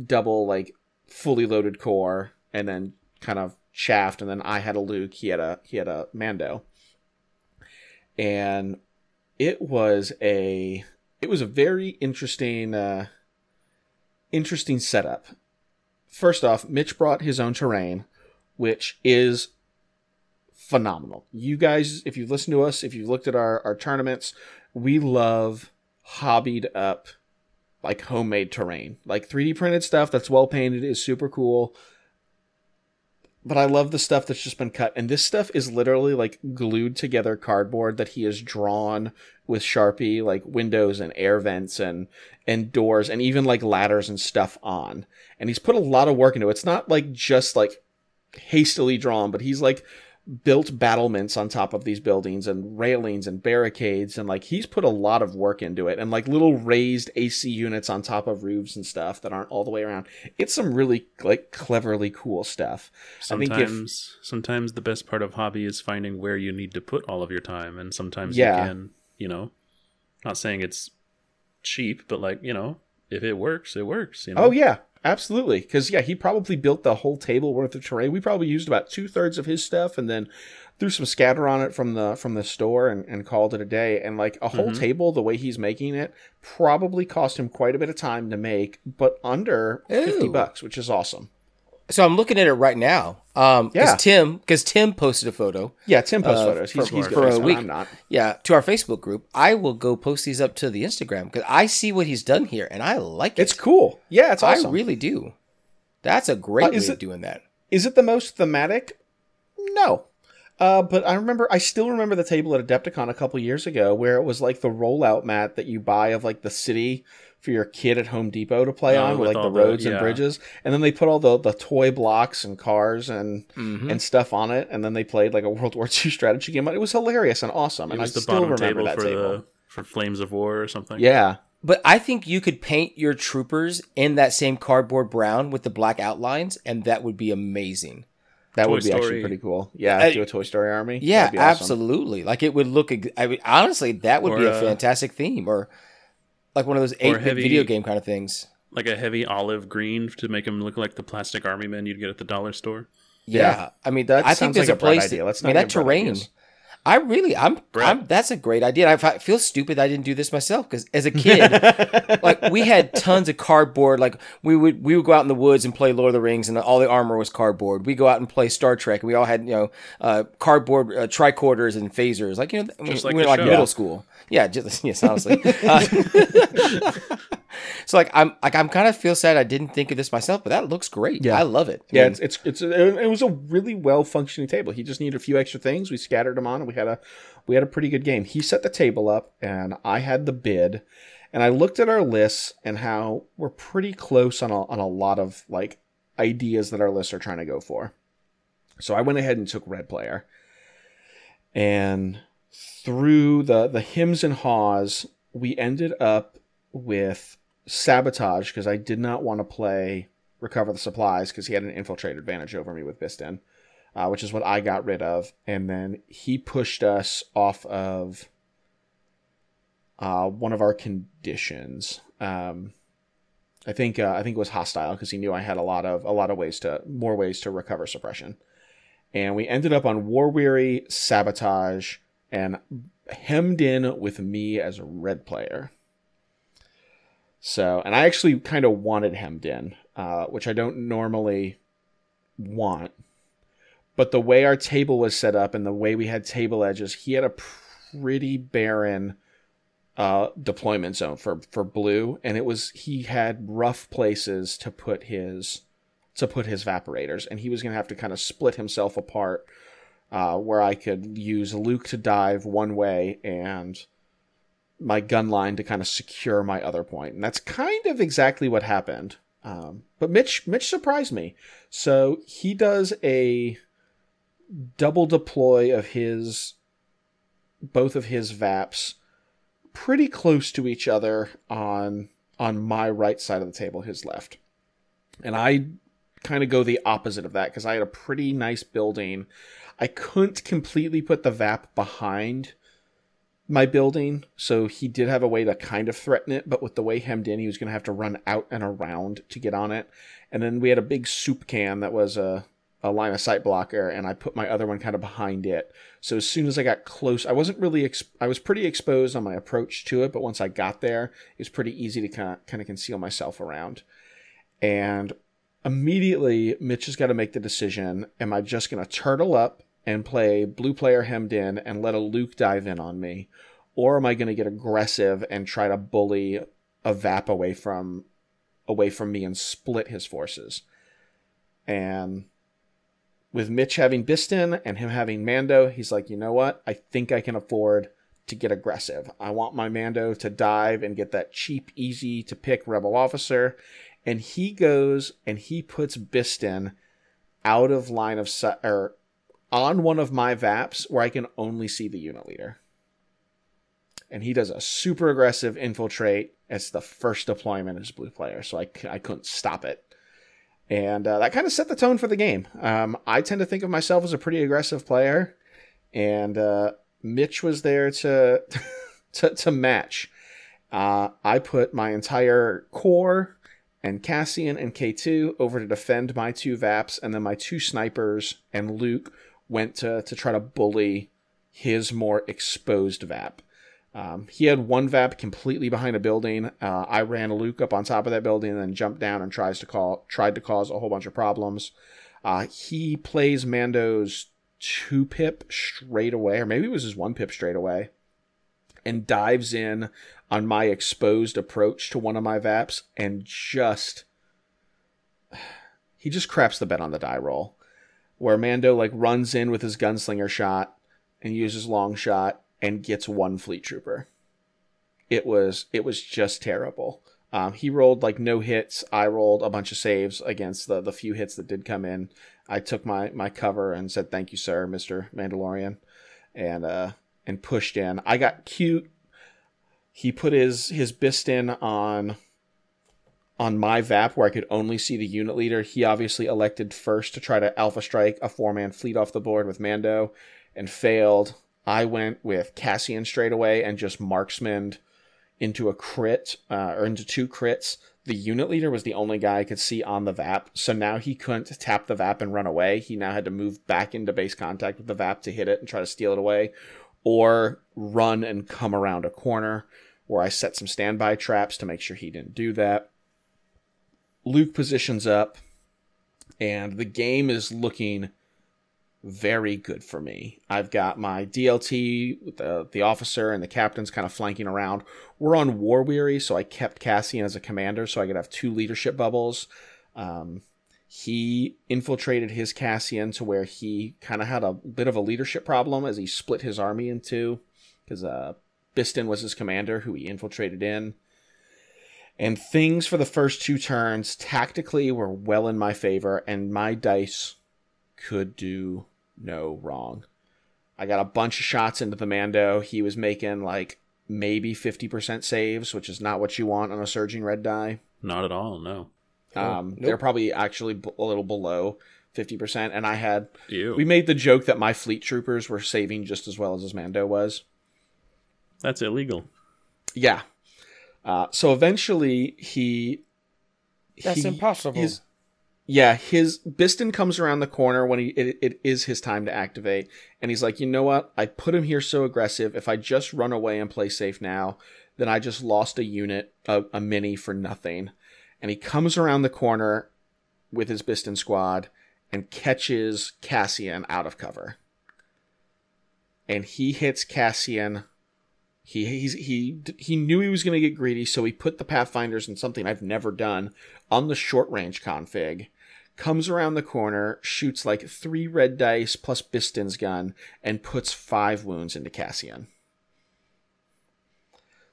double like fully loaded core, and then kind of shaft. And then I had a Luke, he had a he had a Mando, and it was a it was a very interesting uh, interesting setup. First off, Mitch brought his own terrain, which is phenomenal. You guys, if you've listened to us, if you've looked at our, our tournaments, we love hobbied up like homemade terrain. Like 3D printed stuff that's well painted is super cool. but I love the stuff that's just been cut. And this stuff is literally like glued together cardboard that he has drawn with Sharpie, like windows and air vents and and doors and even like ladders and stuff on. And he's put a lot of work into it. It's not like just like hastily drawn, but he's like built battlements on top of these buildings and railings and barricades and like he's put a lot of work into it and like little raised AC units on top of roofs and stuff that aren't all the way around. It's some really like cleverly cool stuff. I think if Sometimes, sometimes the best part of hobby is finding where you need to put all of your time, and sometimes Yeah. you can, you know, not saying it's cheap, but like you know, if it works, it works. You know? Oh yeah, absolutely. Because yeah, he probably built the whole table worth of terrain. We probably used about two thirds of his stuff, and then threw some scatter on it from the from the store and, and called it a day. And like a whole mm-hmm. table, the way he's making it, probably cost him quite a bit of time to make, but under fifty bucks, which is awesome. So I'm looking at it right now. Um, Yeah. Tim, because Tim posted a photo. Yeah, Tim posts Uh, photos. He's, for- he's for a week. I'm not. Yeah, to our Facebook group. I will go post these up to the Instagram because I see what he's done here and I like it. It's cool. Yeah, it's awesome. I really do. That's a great Uh, way is of doing that. Is it the most thematic? No. Uh, but I remember, I still remember the table at Adepticon a couple years ago where it was like the rollout mat that you buy of like the city for your kid at Home Depot to play Oh, on with with like the all the- roads and bridges. And then they put all the, the toy blocks and cars and Mm-hmm. and stuff on it. And then they played like a [LAUGHS] World War II strategy game. It was hilarious and awesome. it and I the still bottom remember table that for table. the for Flames of War or something. Yeah. But I think you could paint your troopers in that same cardboard brown with the black outlines, and that would be amazing. That Toy would be actually pretty cool. Yeah, Uh, do a Toy Story army. Yeah, awesome. absolutely. Like it would look. I mean, honestly, that would Or, be a uh, fantastic theme, or like one of those eight-bit heavy- video game kind of things. like a heavy olive green to make them look like the plastic army men you'd get at the dollar store. Yeah, Yeah. I mean, That I think sounds there's like a a place. idea. To, Let's I mean, that terrain. ideas. I really, I'm. I'm. That's a great idea. I feel stupid I didn't do this myself because as a [LAUGHS] kid, like we had tons of cardboard. Like we would we would go out in the woods and play Lord of the Rings, and all the armor was cardboard. We go out and play Star Trek, and we all had you know uh, cardboard uh, tricorders and phasers. Like you know, Just we, like we were like show. middle school. Yeah, just [LAUGHS] yes, honestly. Uh, [LAUGHS] [LAUGHS] so like I'm like I'm kind of feel sad I didn't think of this myself, but that looks great. Yeah. I love it. I Yeah, mean, it's it's, it's it was a really well functioning table. He just needed a few extra things. We scattered them on, and we had a we had a pretty good game. He set the table up, and I had the bid. And I looked at our lists and how we're pretty close on a, on a lot of like ideas that our lists are trying to go for. So I went ahead and took red player, and through the the hymns and haws, we ended up with sabotage because I did not want to play recover the supplies because he had an infiltrate advantage over me with Bistan, uh, which is what I got rid of. And then he pushed us off of uh, one of our conditions. Um, I think uh, I think it was hostile because he knew I had a lot of a lot of ways to more ways to recover suppression, and we ended up on war weary sabotage and hemmed in with me as a red player. So, and I actually kind of wanted hemmed in, uh, which I don't normally want. But the way our table was set up and the way we had table edges, he had a pretty barren uh, deployment zone for for blue, and it was he had rough places to put his to put his evaporators, and he was going to have to kind of split himself apart, uh, where I could use Luke to dive one way and my gun line to kind of secure my other point, and that's kind of exactly what happened. Um, but Mitch, Mitch surprised me. So he does a double deploy of his, both of his VAPs, pretty close to each other on on my right side of the table, his left, and I kind of go the opposite of that because I had a pretty nice building. I couldn't completely put the VAP behind my building, so he did have a way to kind of threaten it, but with the way hemmed in, he was going to have to run out and around to get on it. And then we had a big soup can that was a, a line of sight blocker, and I put my other one kind of behind it. So as soon as I got close, I wasn't really, I was pretty exposed on my approach to it, but once I got there, it was pretty easy to kind of, kind of conceal myself around. And immediately, Mitch has got to make the decision am I just going to turtle up and play blue player hemmed in and let a Luke dive in on me? Or am I going to get aggressive and try to bully a Vap away from away from me and split his forces? And with Mitch having Bistan and him having Mando, he's like, you know what? I think I can afford to get aggressive. I want my Mando to dive and get that cheap, easy to pick rebel officer. And he goes and he puts Bistan out of line of sight or on one of my VAPs where I can only see the unit leader. And he does a super aggressive infiltrate. It's the first deployment as blue player, so I, I couldn't stop it. And uh, that kind of set the tone for the game. Um, I tend to think of myself as a pretty aggressive player, and uh, Mitch was there to [LAUGHS] to, to match. Uh, I put my entire core and Cassian and K2 over to defend my two Vaps, and then my two snipers and Luke went to, to try to bully his more exposed Vap. Um, he had one Vap completely behind a building. Uh, I ran Luke up on top of that building and then jumped down and tries to call tried to cause a whole bunch of problems. Uh, he plays Mando's two pip straight away, or maybe it was his one pip straight away, and dives in on my exposed approach to one of my Vaps and just [SIGHS] he just craps the bed on the die roll. Where Mando like runs in with his gunslinger shot and uses long shot and gets one fleet trooper. It was it was just terrible. Um, he rolled like no hits. I rolled a bunch of saves against the the few hits that did come in. I took my my cover and said thank you, sir, Mister Mandalorian, and uh and pushed in. I got cute he put his his Biston on on my VAP where I could only see the unit leader. He obviously elected first to try to alpha strike a four man fleet off the board with Mando and failed. I went with Cassian straight away and just marksman into a crit uh, or into two crits. The unit leader was the only guy I could see on the VAP, so now he couldn't tap the VAP and run away. He now had to move back into base contact with the VAP to hit it and try to steal it away, or run and come around a corner where I set some standby traps to make sure he didn't do that. Luke positions up, and the game is looking very good for me. I've got my DLT with the, the officer and the captain's kind of flanking around. We're on War Weary, so I kept Cassian as a commander so I could have two leadership bubbles. Um, he infiltrated his Cassian to where he kind of had a bit of a leadership problem as he split his army in two because uh, Bistan was his commander, who he infiltrated in. And things for the first two turns tactically were well in my favor, and my dice could do no wrong. I got a bunch of shots into the Mando. He was making like maybe 50% saves, which is not what you want on a surging red die. Not at all, no. Um, nope. They're probably actually b- a little below 50%. And I had, Ew. we made the joke that my fleet troopers were saving just as well as his Mando was. That's illegal. Yeah. Uh, so eventually he. That's he- impossible. yeah, his Bistan comes around the corner when he it, it is his time to activate, and he's like, you know what? I put him here so aggressive. If I just run away and play safe now, then I just lost a unit, a, a mini for nothing. And he comes around the corner with his Bistan squad and catches Cassian out of cover. And he hits Cassian he he he knew he was going to get greedy, so he put the pathfinders in something I've never done on the short range config. Comes around the corner, shoots like three red dice plus Bistan's gun, and puts five wounds into Cassian.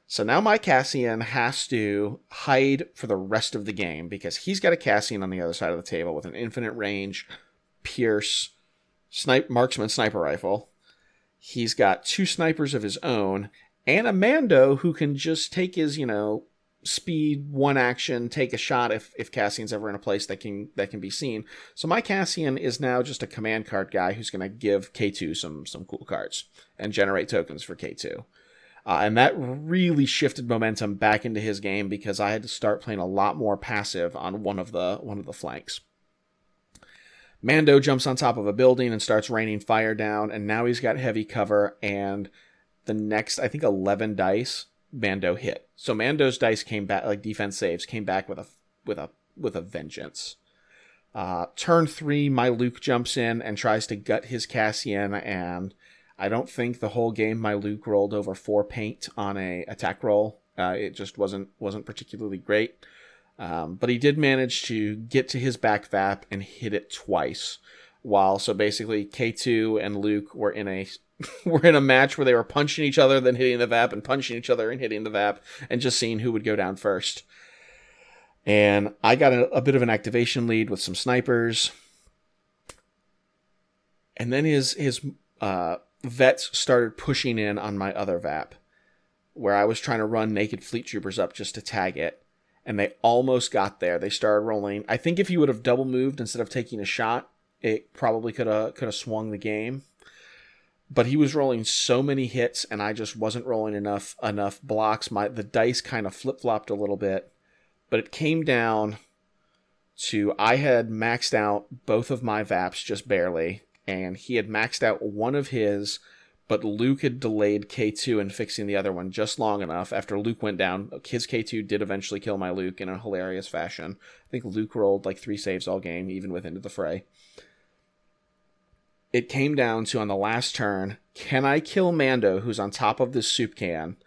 So now my Cassian has to hide for the rest of the game because he's got a Cassian on the other side of the table with an infinite range, pierce, snipe marksman sniper rifle. He's got two snipers of his own and a Mando who can just take his, you know, speed, one action, take a shot if if Cassian's ever in a place that can that can be seen. So my Cassian is now just a command card guy who's going to give K2 some some cool cards and generate tokens for K2. Uh, and that really shifted momentum back into his game because I had to start playing a lot more passive on one of the one of the flanks. Mando jumps on top of a building and starts raining fire down, and now he's got heavy cover and the next I think 11 dice Mando hit. So Mando's dice came back like defense saves came back with a with a with a vengeance. Uh, turn three, my Luke jumps in and tries to gut his Cassian, and I don't think the whole game my Luke rolled over four paint on a attack roll. Uh, it just wasn't wasn't particularly great. Um, but he did manage to get to his back vap and hit it twice. while so basically K2 and Luke were in a [LAUGHS] were in a match where they were punching each other, then hitting the VAP, and punching each other and hitting the VAP, and just seeing who would go down first. And I got a, a bit of an activation lead with some snipers. And then his his uh, vets started pushing in on my other VAP, where I was trying to run naked fleet troopers up just to tag it. And they almost got there. They started rolling. I think if he would have double moved instead of taking a shot, it probably could have could have swung the game. But he was rolling so many hits, and I just wasn't rolling enough enough blocks. My the dice kind of flip flopped a little bit, but it came down to I had maxed out both of my VAPs just barely, and he had maxed out one of his, but Luke had delayed K2 in fixing the other one just long enough. After Luke went down, his K2 did eventually kill my Luke in a hilarious fashion. I think Luke rolled like three saves all game, even with Into the Fray it came down to on the last turn can I kill Mando, who's on top of this soup can?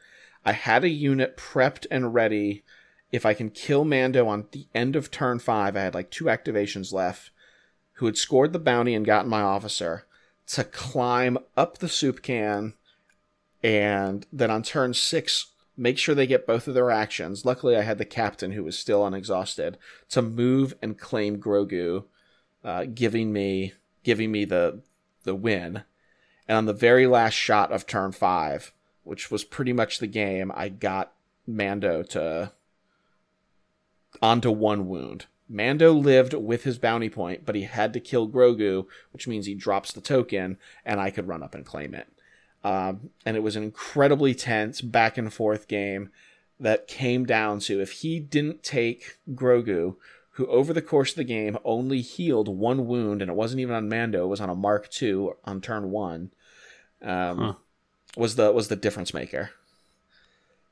I had a unit prepped and ready. If I can kill Mando on the end of turn five, I had like two activations left, who had scored the bounty and gotten my officer to climb up the soup can, and then on turn six, make sure they get both of their actions. Luckily, I had the captain who was still unexhausted to move and claim Grogu, uh, giving me giving me the the win. And on the very last shot of turn five, which was pretty much the game, I got Mando to onto one wound. Mando lived with his bounty point, but he had to kill Grogu, which means he drops the token, and I could run up and claim it. Um, and it was an incredibly tense back and forth game that came down to if he didn't take Grogu, who over the course of the game only healed one wound, and it wasn't even on Mando, it was on a Mark II on turn one, um, Huh. was the was the difference maker.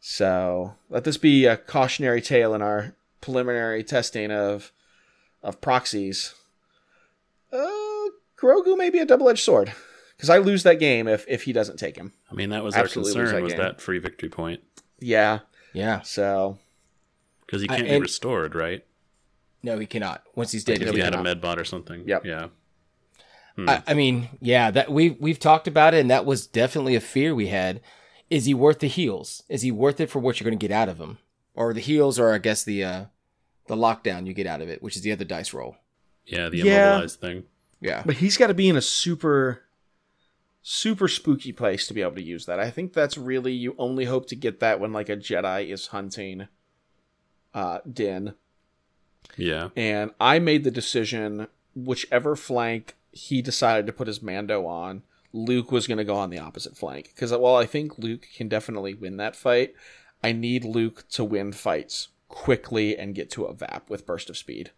So let this be a cautionary tale in our preliminary testing of of proxies. Uh, Grogu may be a double edged sword because I lose that game if if he doesn't take him. I mean, that was Absolutely our lose concern that was game. that free victory point Yeah. Yeah. So because he can't be restored, right? No, he cannot. Once he's dead, If he you had cannot. a med bot or something. Yep. Yeah. I, I mean, yeah, that we we've talked about it, and that was definitely a fear we had. Is he worth the heals? Is he worth it for what you're going to get out of him, or the heals, or I guess the uh, the lockdown you get out of it, which is the other dice roll. Yeah, the Yeah. immobilized thing. Yeah, But he's got to be in a super, super spooky place to be able to use that. I think that's really you only hope to get that when like a Jedi is hunting, uh, Din. Yeah. And I made the decision, whichever flank he decided to put his Mando on, Luke was going to go on the opposite flank. Because while I think Luke can definitely win that fight, I need Luke to win fights quickly and get to a VAP with burst of speed.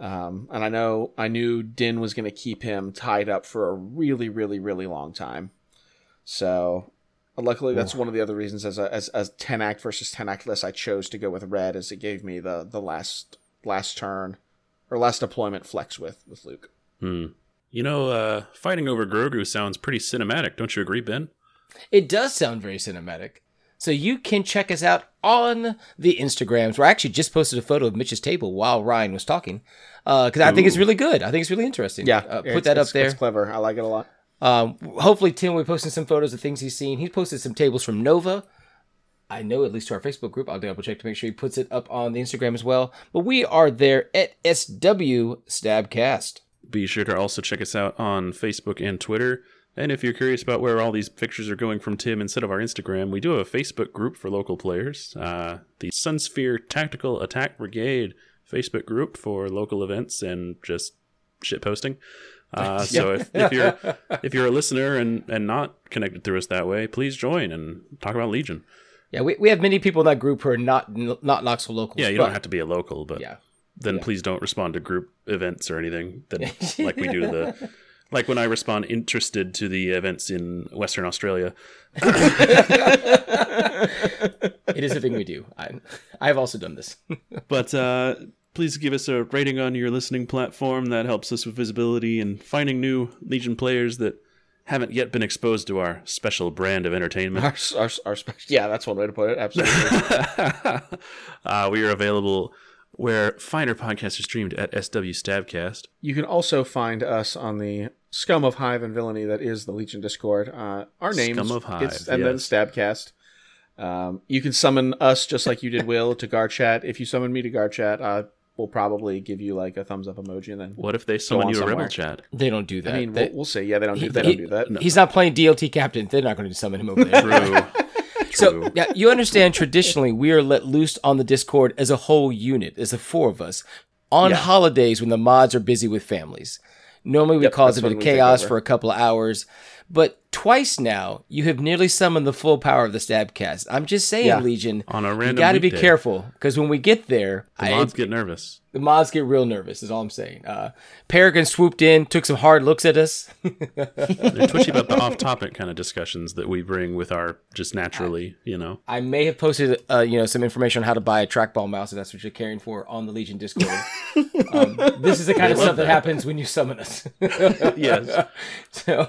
Um, and I know I knew Din was going to keep him tied up for a really, really, really long time. So luckily, that's one of the other reasons as a as as ten act versus ten act list, I chose to go with red, as it gave me the the last last turn or last deployment flex with with Luke. Hmm. You know, uh, fighting over Grogu sounds pretty cinematic. Don't you agree, Ben? it does sound very cinematic. So you can check us out on the Instagrams. Where I actually just posted a photo of Mitch's table while Ryan was talking, because I think it's really good. I think it's really interesting. Yeah, uh, put that up there. It's clever. I like it a lot. Um, hopefully, Tim will be posting some photos of things he's seen. He posted some tables from Nova. I know at least to our Facebook group. I'll double check to make sure he puts it up on the Instagram as well. But we are there at SW Stabcast. Be sure to also check us out on Facebook and Twitter. And if you're curious about where all these pictures are going from Tim instead of our Instagram, we do have a Facebook group for local players, uh, the Sunsphere Tactical Attack Brigade Facebook group for local events and just shit posting. Uh, [LAUGHS] so if, if you're if you're a listener and, and not connected through us that way, please join and talk about Legion. Yeah, we, we have many people in that group who are not not Knoxville locals. Yeah, you but- don't have to be a local, but Yeah. then please don't respond to group events or anything that [LAUGHS] like we do to the like when I respond interested to the events in Western Australia. It is a thing we do. I I have also done this. [LAUGHS] But uh, please give us a rating on your listening platform. That helps us with visibility and finding new Legion players that haven't yet been exposed to our special brand of entertainment. Our, our, our yeah, that's one way to put it. Absolutely. [LAUGHS] uh, we are available where finer podcasts are streamed at SW Stabcast. You can also find us on the scum of hive and villainy that is the Legion Discord. Uh, our names, Scum of Hive, and then. Stabcast. Um, you can summon us just like you did Will to Guard Chat. If you summon me to Guard Chat, uh, we'll probably give you like a thumbs up emoji, and then What if they summon you to somewhere. Rebel Chat? They don't do that. I mean, They- we'll, we'll see. Yeah, they don't do. he- They he- don't do that. He's not playing DLT captain. They're not going to summon him over there. [LAUGHS] True. So yeah, you understand. Traditionally, we are let loose on the Discord as a whole unit, as the four of us, on Yeah. holidays when the mods are busy with families. Normally, we Yep, cause a bit of chaos for a couple of hours, but twice now you have nearly summoned the full power of the Stabcast. I'm just saying, Yeah. Legion, On a you got to be careful because when we get there, The I- mods get nervous. the mods get real nervous. Is all I'm saying. Uh, Peregrine swooped in, took some hard looks at us. They're [LAUGHS] twitchy about the off-topic kind of discussions that we bring with our just naturally, you know. I may have posted, uh, you know, some information on how to buy a trackball mouse if that's what you're caring for on the Legion Discord. [LAUGHS] um, this is the kind of stuff that happens when you summon us. [LAUGHS] Yes. so,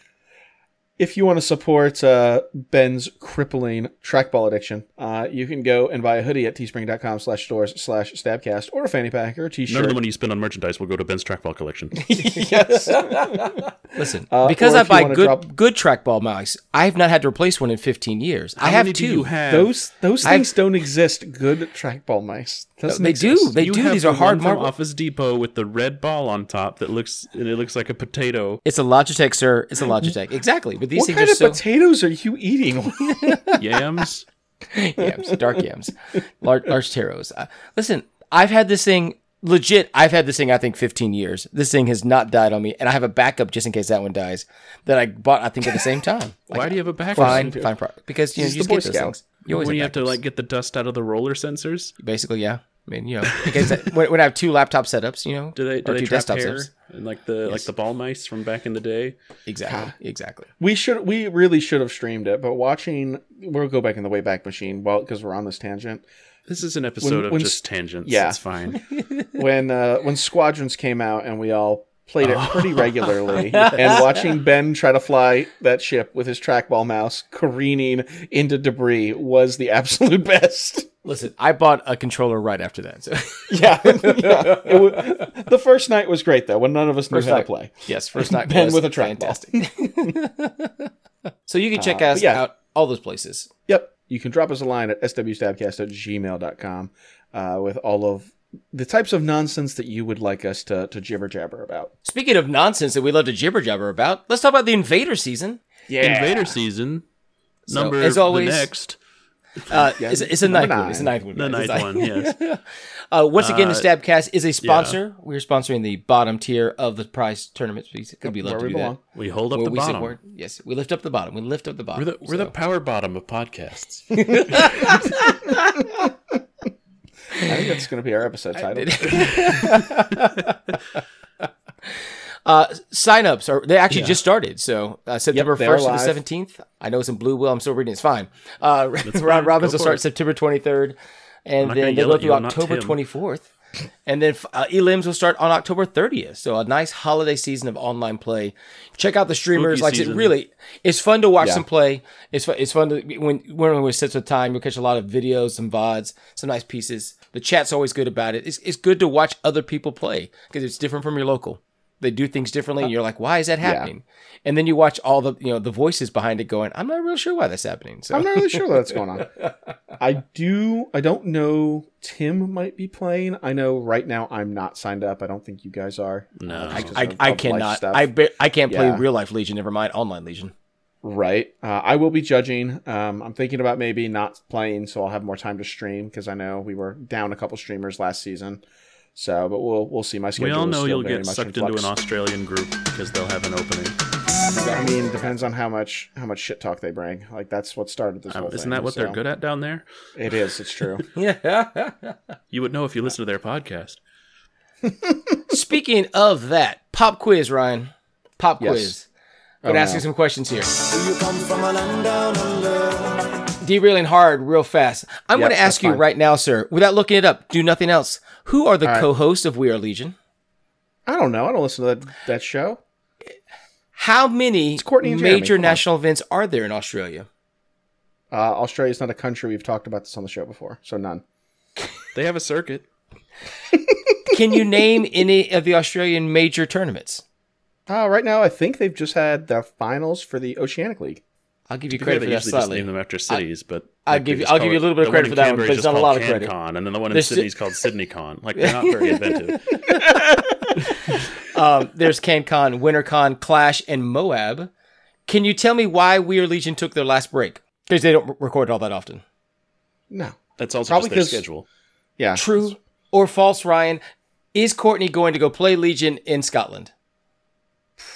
if you want to support uh, Ben's crippling trackball addiction, uh, you can go and buy a hoodie at teespring.com slash stores slash stabcast or a fanny pack or a None of the money you spend on merchandise will go to Ben's trackball collection. [LAUGHS] yes. [LAUGHS] listen, Uh, because I buy good drop- good trackball mice, I have not had to replace one in 15 years. I have two. have? Those those I've- things don't exist. Good trackball mice. Doesn't they do. They You do. These are hard from marble. Office Depot with the red ball on top that looks and it looks like a potato. It's a Logitech, sir. It's a Logitech. [LAUGHS] Exactly. But these What things kind are of so potatoes are you eating? [LAUGHS] Yams. yams, dark yams, large, large taros. Uh, listen, I've had this thing legit. I've had this thing. I think 15 years. This thing has not died on me, and I have a backup just in case that one dies. That I bought. I think at the same time. [LAUGHS] Why do you have a back? Fine, fine, pro- because you know you just get those Scout. things. You always When you have have to like get the dust out of the roller sensors. basically, yeah. I mean, you [LAUGHS] know, because when, when I have two laptop setups, you know, Do they do or they two trap desktop hair setups. and like the like the ball mice from back in the day? Exactly, exactly. we should. We really should have streamed it, but watching. We'll go back in the Wayback Machine. Well, because we're on this tangent. This is an episode of when just tangents. yeah. it's fine. [LAUGHS] when uh, when Squadrons came out and we all played it Oh. pretty regularly, [LAUGHS] and watching Ben try to fly that ship with his trackball mouse careening into debris was the absolute best. Listen, I bought a controller right after that. So. [LAUGHS] Yeah, [LAUGHS] yeah. It wa- the first night was great though, when none of us knew First how night. to play. Yes, first night [LAUGHS] Ben was with a trackball. fantastic. so you can check Uh, us yeah. out all those places. Yep, you can drop us a line at swstabcast at gmail.com uh, with all of the types of nonsense that you would like us to, to jibber jabber about. Speaking of nonsense that we love to jibber jabber about, let's talk about the Invader season. Yeah, Invader season. So, Number as always- the next Uh, Yeah, it's, it's a number ninth one. It's a ninth one. the guys. It's ninth one. Yes. [LAUGHS] Uh, once again, the Uh, Stabcast is a sponsor. We're sponsoring the bottom tier of the prize tournament. Because we love where to we do belong. that. We hold up Where the we bottom. support- yes, we lift up the bottom. We lift up the bottom. We're the we're the power bottom of podcasts. [LAUGHS] [LAUGHS] I think that's going to be our episode title. Uh, signups are they actually just started? So uh, September first to the seventeenth. I know it's in Blue Will. I'm still reading. It's fine. Uh, [LAUGHS] round fine. robins Go will start it. September twenty third, and then they go through you, I'm not October twenty fourth. And then uh, elims will start on October 30th. So a nice holiday season of online play. Check out the streamers. Spooky like season. really, it's fun to watch Yeah. them play. It's fun. It's fun to when when we sit with time. You'll catch a lot of videos, some vods, some nice pieces. The chat's always good about it. It's it's good to watch other people play because it's different from your local. They do things differently, and you're like, why is that happening? And then you watch all the you know the voices behind it going, I'm not real sure why that's happening. So I'm not really sure what's going on. [LAUGHS] I do. I don't know. Tim might be playing. I know right now I'm not signed up. I don't think you guys are. No. Just 'cause I, of- I of cannot. I be, I can't play Yeah. real life Legion. Never mind online Legion. Right. Uh, I will be judging. Um, I'm thinking about maybe not playing, so I'll have more time to stream because I know we were down a couple streamers last season. So, but we'll we'll see. My schedule. we all is know still you'll get sucked in into an. Australian group because they'll have an opening. I mean, depends on how much how much shit talk they bring. Like that's what started this Um, whole isn't thing. that what so- they're good at down there? It is. It's true. [LAUGHS] Yeah. You would know if you listen to their podcast. [LAUGHS] Speaking of that, pop quiz, Ryan. Pop Yes. quiz. I'm gonna Oh, ask no. you some questions here. Derailing hard, real fast. I'm Yep, gonna ask you fine. right now, sir, without looking it up. Do nothing else. Who are the All right. co-hosts of We Are Legion? I don't know. I don't listen to that that show. How many Courtney and Jeremy, major come on. national events are there in Australia? Uh, is not a country. We've talked about this on the show before, so none. [LAUGHS] They have a circuit. [LAUGHS] Can you name any of the Australian major tournaments? Uh, right now, I think they've just had the finals for the Oceanic League. I'll give you To credit for that usually just slightly. name them after cities, but I'll like, give you- I'll give you a little bit of credit for in that one, but it's not a lot of credit. CanCon, and then the one in There's Sydney si- is called SydneyCon. Like they're not very [LAUGHS] inventive. [LAUGHS] Um, there's CanCon, WinterCon, Clash, and Moab. Can you tell me why We Are Legion took their last break? Because they don't r- record all that often. No. That's also Probably just their 'cause- schedule. Yeah. True or false, Ryan? Is Courtney going to go play Legion in Scotland?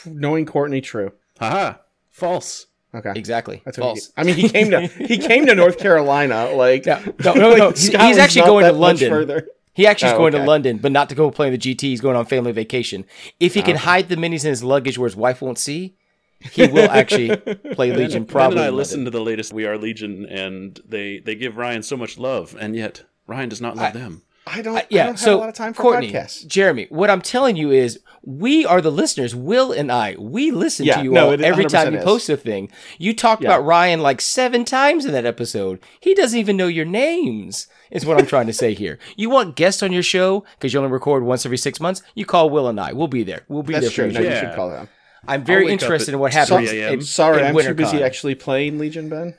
Knowing Courtney, true. Haha. False. Okay. Exactly. That's what he- false. I mean, he came to [LAUGHS] he came to North Carolina. Like, Yeah. No, [LAUGHS] no, no. like, He's- he's actually going to London. Further. He actually is Oh, going to. London, but not to go play in the GT. He's going on family vacation. If he oh, can hide the minis in his luggage where his wife won't see, he will actually [LAUGHS] play Legion. Ben Probably. and I in listened to the latest We Are Legion, and they they give Ryan so much love, and yet Ryan does not love them. I don't. I yeah, don't have so a lot of time for Courtney, podcasts. Jeremy, what I'm telling you is, we are the listeners. Will and I, we listen Yeah, to you no, all every time you is. post a thing. You talked Yeah. about Ryan like seven times in that episode. He doesn't even know your names. Is what I'm trying to say here. [LAUGHS] You want guests on your show because you only record once every six months. You call Will and I. We'll be there. We'll be That's there true. for No, you. you should call them. I'm very I'll wake up interested in what happens. 3 a.m. in- Sorry, in I'm too busy WinterCon. actually playing Legion, Ben.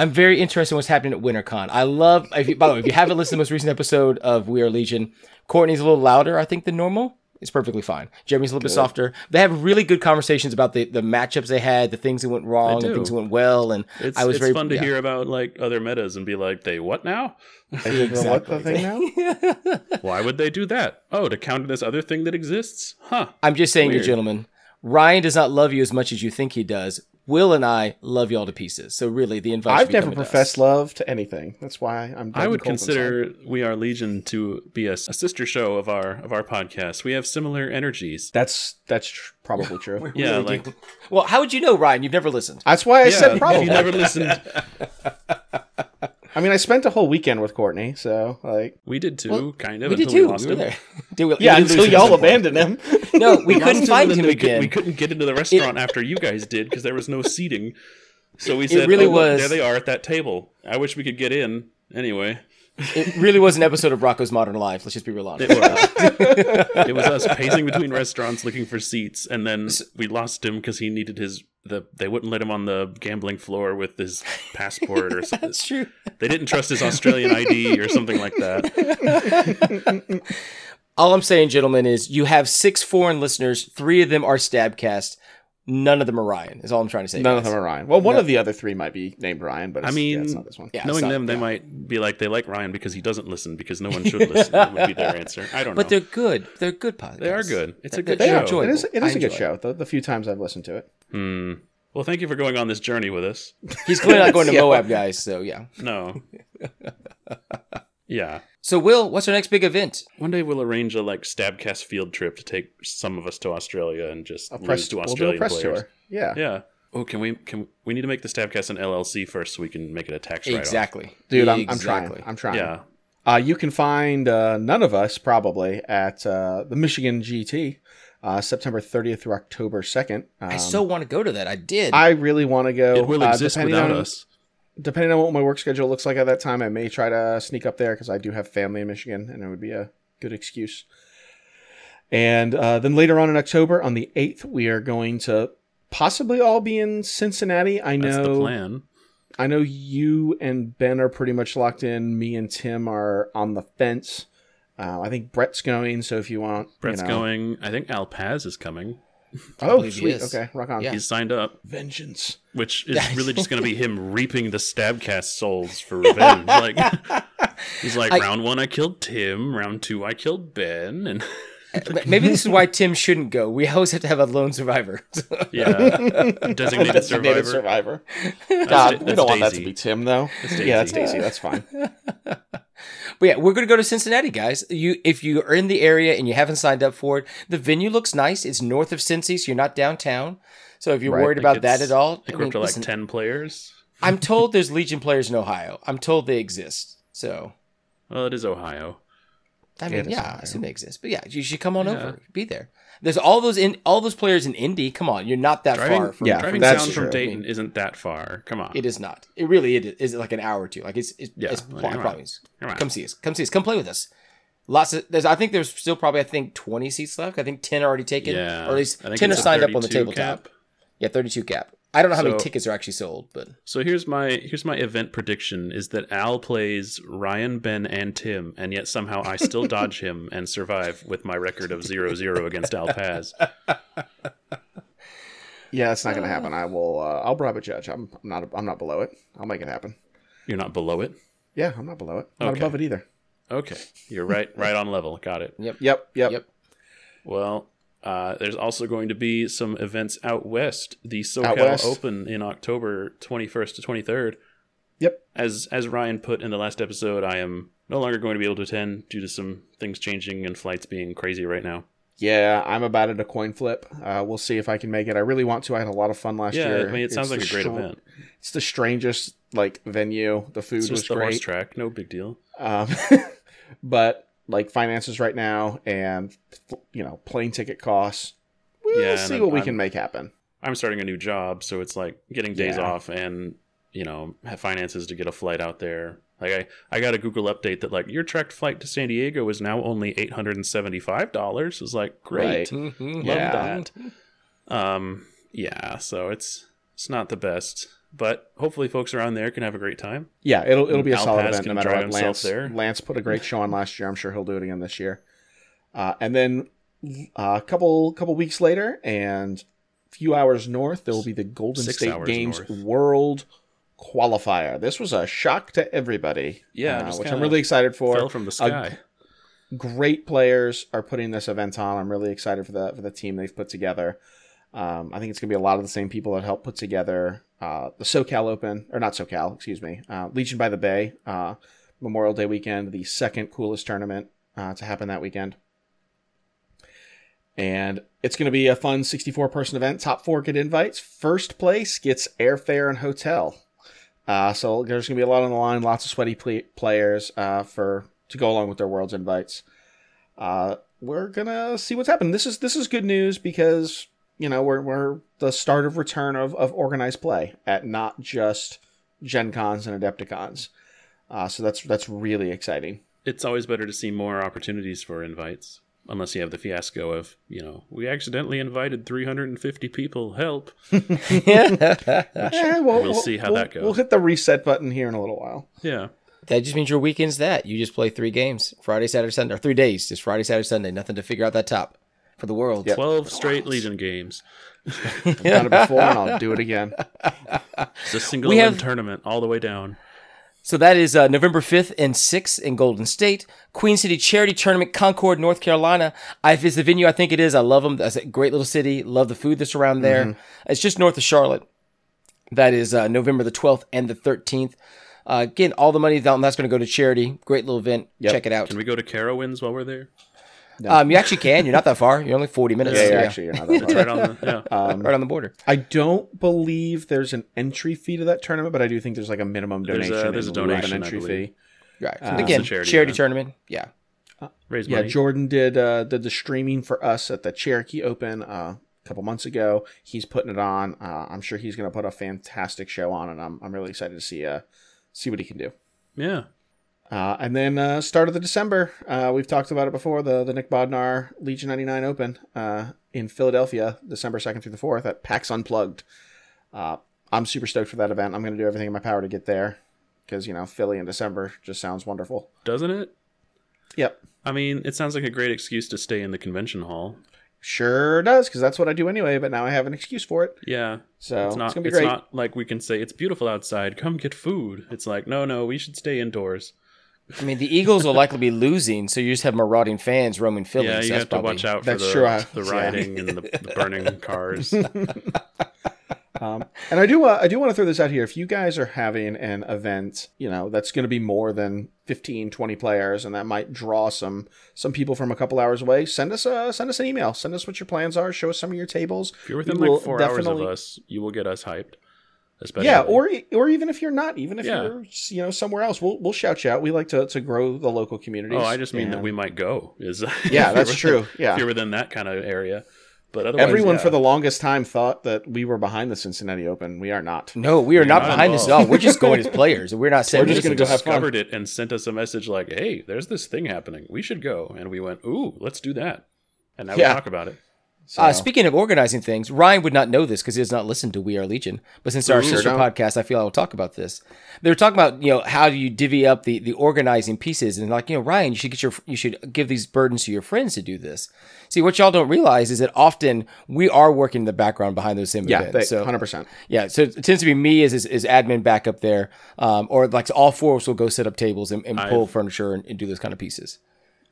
I'm very interested in what's happening at WinterCon. I love. If you, by the way, if you haven't listened to the most recent episode of We Are Legion, Courtney's a little louder, I think, than normal. It's perfectly fine. Jeremy's a little bit softer. They have really good conversations about the, the matchups they had, the things that went wrong, They and things that went well. And It's, I was it's very fun to yeah. hear about like other metas and be like, they what now? [LAUGHS] exactly. What the thing now? [LAUGHS] Why would they do that? Oh, to counter this other thing that exists? Huh. I'm just saying, you gentlemen, Ryan does not love you as much as you think he does. Will and I love you all to pieces. So really, the invite. I've never coming us. professed love to anything. That's why I'm. I would cold inside. consider We Are Legion to be a, a sister show of our of our podcast. We have similar energies. that's that's tr- probably [LAUGHS] true. Yeah, Really like do. Well, how would you know, Ryan? You've never listened. That's why I yeah, said probably. you never listened, [LAUGHS] I mean, I spent a whole weekend with Courtney, so like, we did too, kind of We did until we too. lost We him. there. [LAUGHS] Did we- yeah, we until y'all abandoned him. No, we [LAUGHS] Lost couldn't find and him we could- again. we couldn't get into the restaurant after you guys did because there was no seating. So we said, really "Oh, look, there they are at that table. I wish we could get in. Anyway, It really was an episode of Rocko's Modern Life. Let's just be real honest. it was. it was us pacing between restaurants looking for seats, and then we lost him because he needed his. The they wouldn't let him on the gambling floor with his passport or [LAUGHS] something. That's true. They didn't trust his Australian ID or something like that. All I'm saying, gentlemen, is you have six foreign listeners. Three of them are Stabcast. None of them are Ryan. Is all I'm trying to say. None of them are Ryan. Well, one of the other three might be named Ryan, but I mean, yeah, it's not this one. Yeah, Knowing not- them, they yeah. might be like they like Ryan because he doesn't listen because no one should listen. that would be their answer. I don't But know. But they're good. They're good podcasts. They are good. It's a They're- good they're show. enjoyable. It is. It I is a good enjoy show. The, the few times I've listened to it. Hmm. Well, thank you for going on this journey with us. He's clearly not [LAUGHS] going to Yeah. Moab, guys. So yeah. No. [LAUGHS] yeah. So Will, what's our next big event? One day we'll arrange a like Stabcast field trip to take some of us to Australia and just A lose press, to we'll do a press players. tour. Yeah. Yeah. Oh, can we can we need to make the Stabcast an LLC first so we can make it a tax write-off? Exactly, dude, I'm, I'm trying. I'm trying. Yeah. Uh, you can find uh, none of us probably at uh, the Michigan GT, uh, September 30th through October 2nd. Um, I so want to go to that. I did. I really want to go. It will uh, exist depending without on, us. Depending on what my work schedule looks like at that time, I may try to sneak up there because I do have family in Michigan, and it would be a good excuse. And uh, then later on in October, on the 8th, we are going to possibly all be in Cincinnati. I That's know. the plan. I know you and Ben are pretty much locked in. Me and Tim are on the fence. Uh, I think Brett's going, so if you want, you Brett's know- going. I think Al Paz is coming. Oh, believe he sweet. is. Okay, rock on. Yeah. He's signed up, Vengeance. which [LAUGHS] is really just going to be him reaping the Stabcast souls for [LAUGHS] revenge. like [LAUGHS] he's like, I- round one I killed Tim, round two I killed Ben, and uh, Maybe this is why Tim shouldn't go. We always have to have a lone survivor. yeah, designated Designated survivor. survivor. That's God, Da- we don't want that to be Tim, though. Daisy. Yeah, that's Daisy. That's fine. But yeah, we're going to go to Cincinnati, guys. You, if you are in the area and you haven't signed up for it, the venue looks nice. It's north of Cincy, so you're not downtown. So if you're Right, worried Like, about that at all, I Equipped mean, to like listen, ten players. I'm told [LAUGHS] there's Legion players in Ohio. I'm told they exist. So Well, it is Ohio. I mean, yeah, I assume they exist. But yeah, you should come on Yeah. over. Be there. There's all those in all those players in Indy. Come on, you're not that Driving, far from yeah, driving that's down from true. Dayton isn't that far. Come on. It is not. It really it is like an hour or two. Like it's it's, Yeah, it's like, come on. Come. Come see us. Come see us. Come play with us. Lots of there's I think there's still probably I think 20 seats left. I think 10 are already taken Yeah. or at least 10 are signed up on the 32 tabletop. cap. Yeah, 32 cap. I don't know how many tickets are actually sold, but So here's my here's my event prediction is that Al plays Ryan, Ben, and Tim, and yet somehow I still [LAUGHS] dodge him and survive with my record of 0-0 against Al Paz. Yeah, that's not going to happen. I will. Uh, I'll bribe a judge. I'm, I'm not. I'm not below it. I'll make it happen. You're not below it? Yeah, I'm not below it. I'm Not above it either. Okay. You're right right on level. Got it. yep. Yep. Yep. Yep. Well, uh, there's also going to be some events out west. The Out SoCal west. Open in October 21st to 23rd. Yep. As as Ryan put in the last episode, I am no longer going to be able to attend due to some things changing and flights being crazy right now. Yeah, I'm about at A coin flip. Uh, we'll see if I can make it. I really want to. I had a lot of fun last yeah, year. I mean, it sounds It's like a great str- event. It's the strangest like venue. The food was the horse great. track, no big deal. Um, [LAUGHS] but like finances right now, and you know, plane ticket costs. We'll Yeah, see what we I'm- can make happen. I'm starting a new job, so it's like getting days Yeah. off and you know have finances to get a flight out there. Like I, I got a Google update that like your direct flight to San Diego is now only eight hundred and seventy five dollars. It's like great, Right. Love Yeah. that. Um, yeah, so it's it's not the best, but hopefully folks around there can have a great time. Yeah, it'll it'll be a Al solid event no matter what. Lance there. Lance put a great show on last year. I'm sure he'll do it again this year. Uh, and then uh, a couple couple weeks later, and a few hours north, there will be the Golden Six State Games north. World Qualifier. This was a shock to everybody. Yeah, uh, which I'm really excited for. Fell from the sky. great players are putting this event on. I'm really excited for the for the team they've put together. Um, I think it's gonna be a lot of the same people that helped put together uh, the SoCal Open, or not SoCal, excuse me, uh, Legion by the Bay uh, Memorial Day weekend, the second coolest tournament uh, to happen that weekend. And it's going to be a fun 64 person event. Top four get invites. First place gets airfare and hotel. Uh, so there's going to be a lot on the line, lots of sweaty players uh, for to go along with their world's invites. We're gonna see what's happening. This is this is good news because you know we're we're the start of return of, of organized play at not just Gen Cons and Adepticons. Uh, so that's that's really exciting. It's always better to see more opportunities for invites. Unless you have the fiasco of, you know, we accidentally invited 350 people. Help. [LAUGHS] [LAUGHS] yeah, we'll see how that goes. We'll hit the reset button here in a little while. Yeah. That just means your weekend's that. You just play three games Friday, Saturday, Sunday, or three days. Just Friday, Saturday, Sunday. Nothing to figure out that top for the world. Yep. 12 straight Legion games. I've done it before and I'll do it again. [LAUGHS] It's a single We have- tournament all the way down. So that is uh, November 5th and 6th in Golden State. Queen City Charity Tournament, Concord, North Carolina. I, if it's the venue I think it is, I love them. That's a great little city. Love the food that's around there. It's just north of Charlotte. That is uh, November the 12th and the 13th. Uh, again, all the money that's going to go to charity. Great little event. Yep. Check it out. Can we go to Carowinds while we're there? Um, you actually can. You're not that far. You're only 40 minutes. Yeah, Yeah, yeah, actually, you're not that far. right on the, yeah. [LAUGHS] right on the border. I don't believe there's an entry fee to that tournament, but I do think there's like a minimum There's a- donation. there's a in lieu of donation, I an entry believe. fee. Right. Uh, Again, charity charity, event. tournament. Yeah. Raise Yeah, money. Jordan did uh, did the streaming for us at the Cherokee Open uh, a couple months ago. He's putting it on. Uh, I'm sure he's going to put a fantastic show on, and I'm I'm really excited to see uh see what he can do. yeah. Uh, and then uh, start of the December, uh, we've talked about it before. The the Nick Bodnar Legion 99 Open uh, in Philadelphia, December 2nd through the 4th at PAX Unplugged. Uh, I'm super stoked for that event. I'm going to do everything in my power to get there because you know Philly in December just sounds wonderful. Doesn't it? Yep, I mean, it sounds like a great excuse to stay in the convention hall. sure does because that's what I do anyway. But now I have an excuse for it, Yeah. so It's not gonna be it's great. not like we can say it's beautiful outside, come get food. It's like, no, no, we should stay indoors. I mean, the Eagles will likely be losing, so you just have marauding fans roaming Philly. yeah, so you that's have to watch out for that's the, true, I- the [LAUGHS] yeah. rioting and the, the burning [LAUGHS] cars. [LAUGHS] Um, and I do uh, I do want to throw this out here. If you guys are having an event, you know, that's going to be more than 15, 20 players and that might draw some some people from a couple hours away, send us a send us an email. Send us what your plans are, show us some of your tables. If you're within We will like four hours of us, you will get us hyped. Especially. Yeah, or or even if you're not, even if Yeah. you're you know somewhere else, we'll we'll shout you out. We like to, to grow the local communities. Oh, I just mean that we might go. Is [LAUGHS] Yeah, that's within- true. [LAUGHS] Yeah. if you're within that kind of area, but Everyone yeah. for the longest time thought that we were behind the Cincinnati Open. We are not. No, we are not, not behind this at all. We're just going as [LAUGHS] players. We're not saying We're just gonna is go just- have fun. it and sent us a message like, "Hey, there's this thing happening. We should go." And we went, "Ooh, let's do that." And now Yeah. we talk about it. So, Uh, speaking of organizing things, Ryan would not know this because he does not listen to We Are Legion. But since our Sure sister podcast, I feel I will talk about this. They were talking about you know how do you divvy up the the organizing pieces and like you know Ryan, you should get your you should give these burdens to your friends to do this. See what y'all don't realize is that often we are working in the background behind those same yeah, events. so hundred percent. yeah, so it tends to be me as, as, as admin back up there, um, or like all four of us will go set up tables and, and pull furniture and, and do those kind of pieces.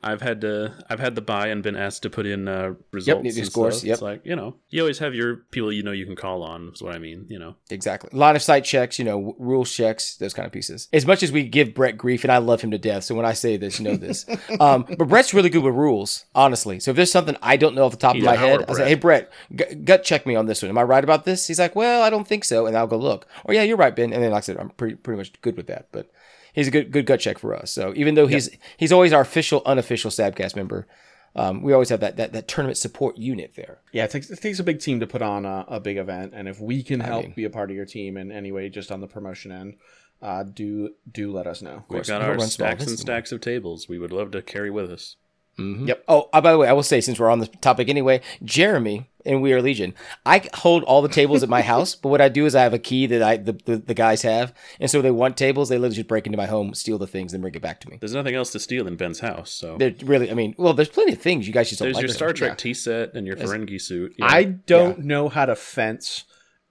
I've had to I've had the buy and been asked to put in uh, results new and scores, stuff. yep. It's like you know you always have your people you know you can call on. Is what I mean. You know. Exactly. Line of sight checks, you know, w- rules checks, those kind of pieces. As much as we give Brett grief, and I love him to death, so when I say this, you know this. [LAUGHS] um, but Brett's really good with rules, honestly. So if there's something I don't know off the top He's of my head, I say. "Hey, Brett, gu- gut check me on this one. Am I right about this?" He's like, "Well, I don't think so," and I'll go look. Or yeah, you're right, Ben. And then, like I said, I'm pretty pretty much good with that. But he's a good good gut check for us. So even though he's he's always our official unofficial Stabcast member, um, we always have that, that that tournament support unit there. Yeah, it takes it takes a big team to put on a, a big event, and if we can help mean- be a part of your team in any way, just on the promotion end, uh, do do let us know. We've got our don't run small stacks and stacks of tables. We would love to carry with us. Yep. Oh, uh, by the way, I will say since we're on the topic anyway, Jeremy and We Are Legion, I hold all the tables at my [LAUGHS] house, but what I do is I have a key that I the, the, the guys have, and so they want tables, they literally just break into my home, steal the things, and bring it back to me. There's nothing else to steal in Ben's house, so They're really, I mean, well, there's plenty of things you guys just don't there's like. your them. Star Trek Yeah. tea set and your Ferengi suit. you know. I don't know how to fence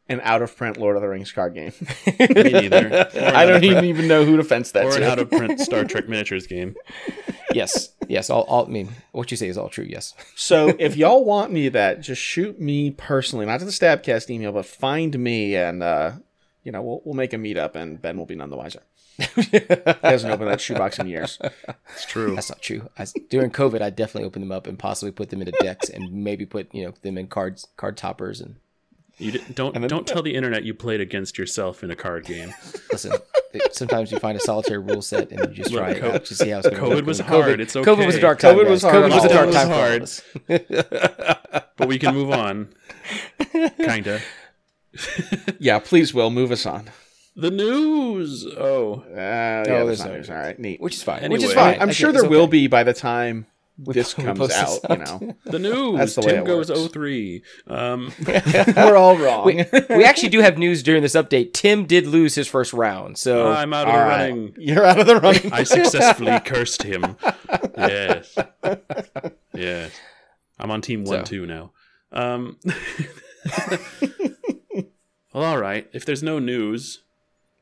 an out of print Lord of the Rings card game. [LAUGHS] me neither. Or I don't even, even know who to fence that or an to. out of print [LAUGHS] Star Trek miniatures game. yes, yes, all, all, I mean, what you say is all true. Yes, So if y'all want me that, just shoot me personally, not to the Stabcast email, but find me and uh, you know we'll we'll make a meetup and Ben will be none the wiser. [LAUGHS] he hasn't opened that shoebox in years. It's true. that's not true. I, during COVID, I definitely opened them up and possibly put them into decks and maybe put you know them in cards, card toppers, and You di- don't don't tell the internet you played against yourself in a card game. [LAUGHS] Listen, sometimes you find a solitary rule set and you just try it co- out to see how it's going to COVID work. was And hard, it's okay. COVID was a dark time. COVID was hard. COVID was a dark was time hard. for us. [LAUGHS] [LAUGHS] But we can move on. Kinda. Yeah, please, Will move us on. The news. Oh, Uh, yeah, there's there's no news. All right, neat. Which is fine. Which is fine. I'm I sure there it's will okay. be by the time this [LAUGHS] we comes post out. this You know, [LAUGHS] the news. That's the way Tim it goes works. 03. Um, [LAUGHS] we're all wrong. We, we actually do have news during this update. Tim did lose his first round, so I'm out of all the right, running. you're out of the running. I successfully cursed him. Yes. Yes. I'm on team one So. two now. Um, well, all right. If there's no news,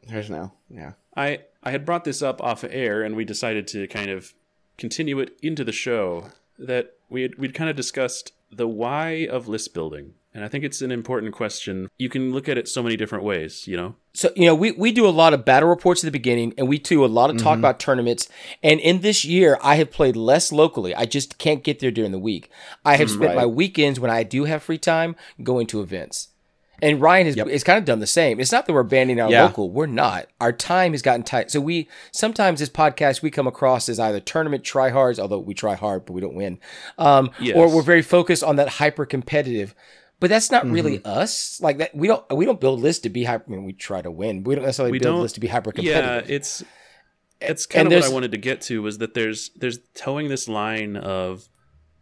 There's no, yeah. I I had brought this up off air, and we decided to kind of continue it into the show. That we had, we'd kind of discussed the why of list building, and I think it's an important question. You can look at it so many different ways. You know, so you know we, we do a lot of battle reports at the beginning and we do a lot of talk mm-hmm. about tournaments and in this year i have played less locally i just can't get there during the week i have mm, spent right. my weekends when i do have free time going to events and ryan has, has kind of done the same it's not that we're banning our Yeah. local we're not our time has gotten tight so we sometimes this podcast we come across as either tournament tryhards although we try hard but we don't win um, Yes. or we're very focused on that hyper competitive but that's not really Mm-hmm. us. Like that, we don't we don't build lists to be hyper. I mean, we try to win. We don't necessarily we build lists to be hyper competitive. Yeah, it's it's And kind of what I wanted to get to was that there's there's toeing this line of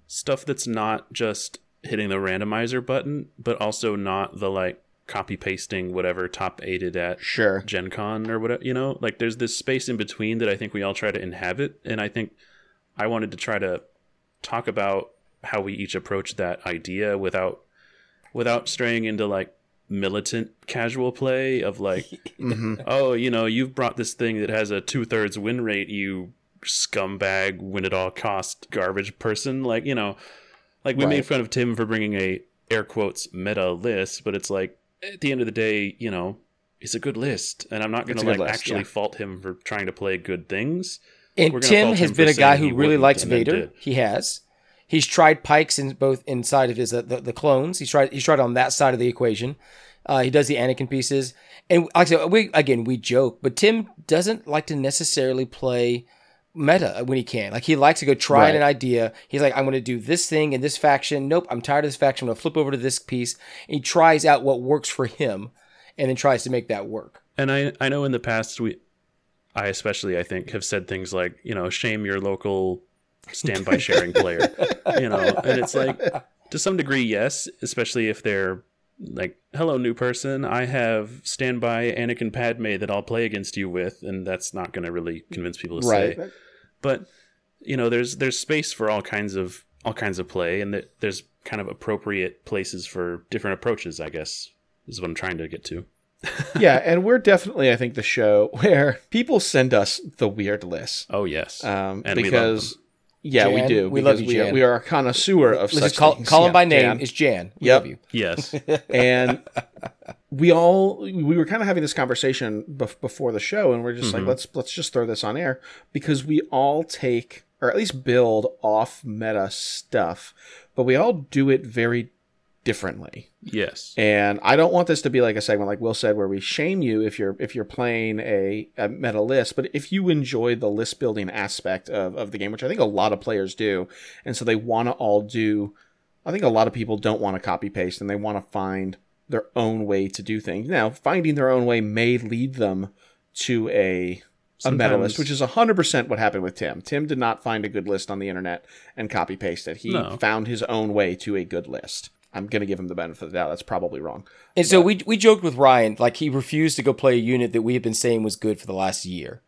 stuff that's not just hitting the randomizer button, but also not the like copy pasting whatever top aided at Sure. Gen Con or whatever. You know, like there's this space in between that I think we all try to inhabit, and I think I wanted to try to talk about how we each approach that idea without without straying into like militant casual play of like [LAUGHS] mm-hmm. oh you know you've brought this thing that has a two-thirds win rate you scumbag win at all cost garbage person like you know like we Right. made fun of tim for bringing a air quotes meta list but it's like at the end of the day you know it's a good list and i'm not going to like list, actually yeah. fault him for trying to play good things and Tim has been a guy who really likes Vader. He has. He's tried Pykes in both inside of his uh, the, the clones. He's tried he's tried on that side of the equation. Uh, he does the Anakin pieces, and like I said, we again we joke, but Tim doesn't like to necessarily play meta when he can. Like he likes to go try Right. an idea. He's like, I'm going to do this thing in this faction. Nope, I'm tired of this faction. I'm going to flip over to this piece. And he tries out what works for him, and then tries to make that work. And I I know in the past we I especially I think have said things like, you know, shame your local standby sharing player. You know, and it's like to some degree yes, especially if they're like, "Hello new person, I have standby Anakin Padme that I'll play against you with." And that's not going to really convince people to Right. say. But you know, there's there's space for all kinds of all kinds of play and that there's kind of appropriate places for different approaches, I guess. Is what I'm trying to get to. [LAUGHS] yeah, and we're definitely, I think, the show [LAUGHS] where people send us the weird lists. Oh yes. Um, And we love because, yeah, we do. we love because you, we, are, Jan. we are a connoisseur of Let's such call, things. call him Yeah, by name. Jan. It's Jan. We Yep. love you. yes. [LAUGHS] and we all we were kind of having this conversation bef- before the show and we're just like mm-hmm. let's let's just throw this on air because we all take or at least build off meta stuff but we all do it very differently Yes. and i don't want this to be like a segment like will said where we shame you if you're if you're playing a, a meta list but if you enjoy the list building aspect of, of the game which i think a lot of players do and so they want to all do I think a lot of people don't want to copy paste and they want to find their own way to do things. Now, finding their own way may lead them to a a Sometimes- list, which is 100% what happened with Tim. Tim did not find a good list on the internet and copy paste it. He No. found his own way to a good list. I'm going to give him the benefit of the doubt. That's probably wrong. And so we we joked with Ryan, like he refused to go play a unit that we have been saying was good for the last year.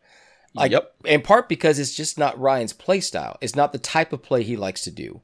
Like, Yep. In part because it's just not Ryan's play style. It's not the type of play he likes to do.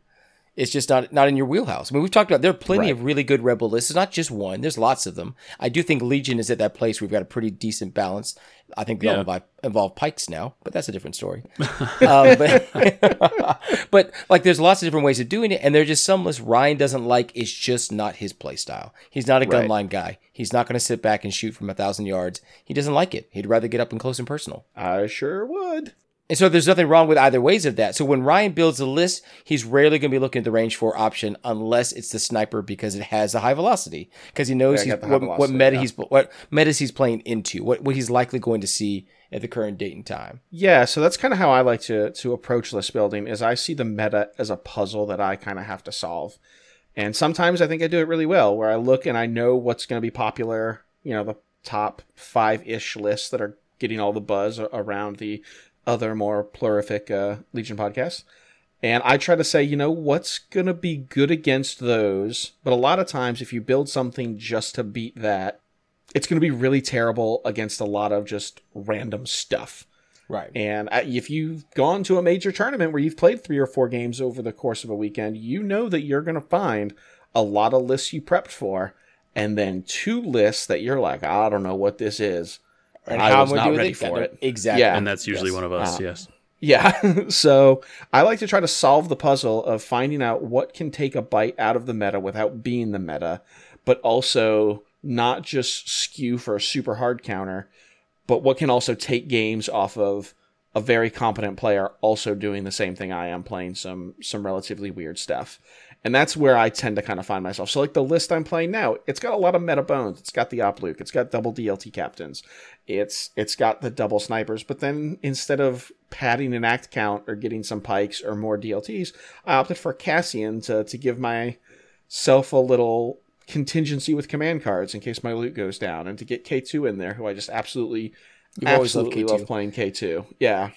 It's just not not in your wheelhouse. I mean, we've talked about there are plenty Right. of really good rebel lists. It's not just one. There's lots of them. I do think Legion is at that place where we've got a pretty decent balance. I think they all Yeah. involve, Pykes now, but that's a different story. [LAUGHS] um, but, [LAUGHS] but like, there's lots of different ways of doing it, and there's just some lists Ryan doesn't like. It's just not his play style. He's not a Right. gunline guy. He's not going to sit back and shoot from a thousand yards. He doesn't like it. He'd rather get up and close and personal. I sure would. And so there's nothing wrong with either ways of that. So when Ryan builds a list, he's rarely going to be looking at the range four option unless it's the sniper because it has a high velocity because he knows Yeah, got the what, what meta yeah. he's what metas he's playing into, what what he's likely going to see at the current date and time. Yeah, so that's kind of how I like to to approach list building. Is I see the meta as a puzzle that I kind of have to solve, and sometimes I think I do it really well. Where I look and I know what's going to be popular. You know, the top five ish lists that are getting all the buzz around the other more plurific uh, Legion podcasts. And I try to say, you know, what's going to be good against those. But a lot of times, if you build something just to beat that, it's going to be really terrible against a lot of just random stuff. Right. And if you've gone to a major tournament where you've played three or four games over the course of a weekend, you know that you're going to find a lot of lists you prepped for, and then two lists that you're like, I don't know what this is. And I how was I'm not ready for I it. Exactly. Yeah. and that's usually Yes. one of us. Uh, yes. Yeah. [LAUGHS] so I like to try to solve the puzzle of finding out what can take a bite out of the meta without being the meta, but also not just skew for a super hard counter, but what can also take games off of a very competent player also doing the same thing I am playing some some relatively weird stuff. And that's where I tend to kind of find myself. So like the list I'm playing now, it's got a lot of meta bones. It's got the op Luke, it's got double DLT captains. It's it's got the double snipers, but then instead of padding an act count or getting some Pykes or more DLTs, I opted for Cassian to to give myself a little contingency with command cards in case my loot goes down, and to get K2 in there, who I just absolutely loved absolutely K2. love playing K2. Yeah.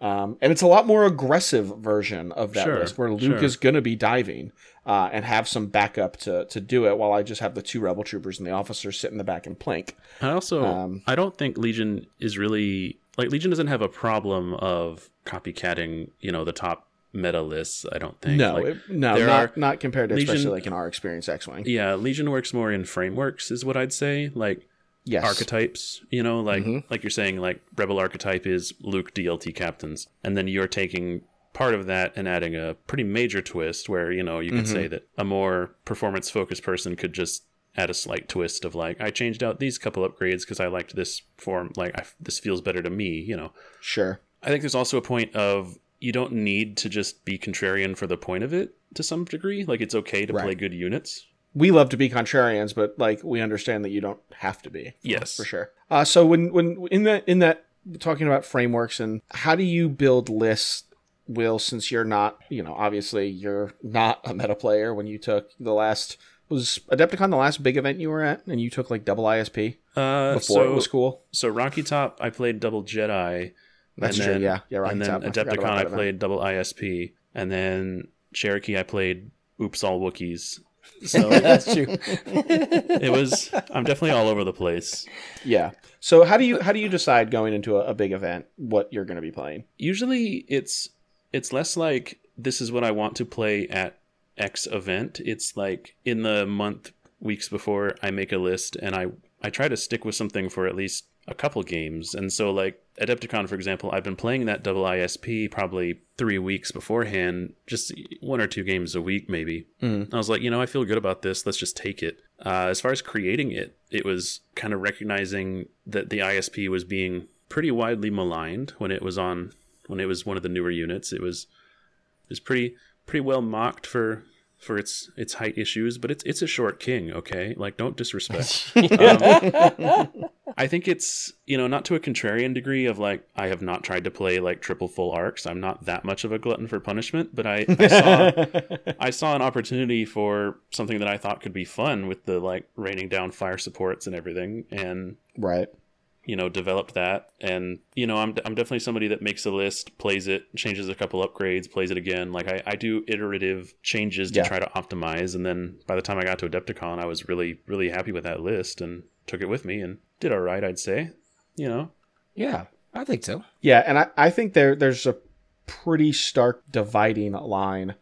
Um, and it's a lot more aggressive version of that Sure, list where Luke sure. is going to be diving uh, and have some backup to, to do it while I just have the two rebel troopers and the officers sit in the back and plink. I also Um, I don't think Legion is really like Legion doesn't have a problem of copycatting, you know, the top meta lists. I don't think. No, Like, it- no, not, are- not compared to Legion- especially like in our experience X Wing. yeah, Legion works more in frameworks, is what I'd say. Like Yes. archetypes, you know, like Mm-hmm. like you're saying, like Rebel archetype is Luke DLT captains, and then you're taking part of that and adding a pretty major twist where you know you could Mm-hmm. say that a more performance focused person could just add a slight twist of like I changed out these couple upgrades because I liked this form, like I, this feels better to me, you know. Sure. I think there's also a point of you don't need to just be contrarian for the point of it to some degree. Like it's okay to play good units. we love to be contrarians, but like we understand that you don't have to be. Yes. for sure. Uh, so when when in that in that talking about frameworks and how do you build lists, Will? Since you're not, you know, obviously you're not a meta player. When you took the last was Adepticon the last big event you were at, and you took like double ISP Uh, before so, it was cool. So Rocky Top, I played double Jedi. That's and true, then- yeah. Yeah, Rocky and then Top, I Adepticon, I event. played double ISP, and then Cherokee, I played Oops All Wookiees. [LAUGHS] So That's true. [LAUGHS] it was. I'm definitely all over the place. Yeah. So how do you how do you decide going into a, a big event what you're going to be playing? Usually, it's it's less like this is what I want to play at X event. It's like in the month, weeks before, I make a list and I I try to stick with something for at least a couple games. And so, like Adepticon, for example, I've been playing that double ISP probably three weeks beforehand, just one or two games a week, maybe. I was like, you know, I feel good about this. Let's just take it. Uh, as far as creating it, it was kind of recognizing that the ISP was being pretty widely maligned when it was on when it was one of the newer units. It was it was pretty pretty well mocked for for its its height issues, but it's it's a short king, okay? Like don't disrespect. [LAUGHS] Um, [LAUGHS] I think it's you know not to a contrarian degree of like I have not tried to play like triple full arcs. I'm not that much of a glutton for punishment, but I, I saw [LAUGHS] I saw an opportunity for something that I thought could be fun with the like raining down fire supports and everything, and Right. You know developed that and you know I'm, I'm definitely somebody that makes a list plays it changes a couple upgrades plays it again like i, I do iterative changes to Yeah. try to optimize and then by the time i got to adepticon i was really really happy with that list and took it with me and did all right i'd say you know Yeah, I think so. Yeah, and I, I think there there's a pretty stark dividing line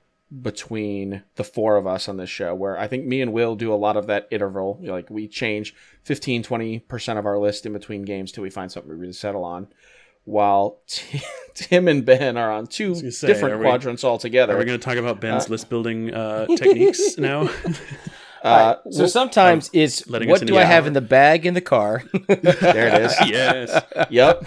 between the four of us on this show where I think me and Will do a lot of that interval. You know, like we change 15, 20% of our list in between games till we find something we really settle on. While [LAUGHS] T- Tim and Ben are on two say, different are we- quadrants altogether. are we going to talk about ben's list building uh, [LAUGHS] techniques now [LAUGHS] uh, So sometimes it's letting us what do I the have in the bag in the car. [LAUGHS] there it is. [LAUGHS] yes yep.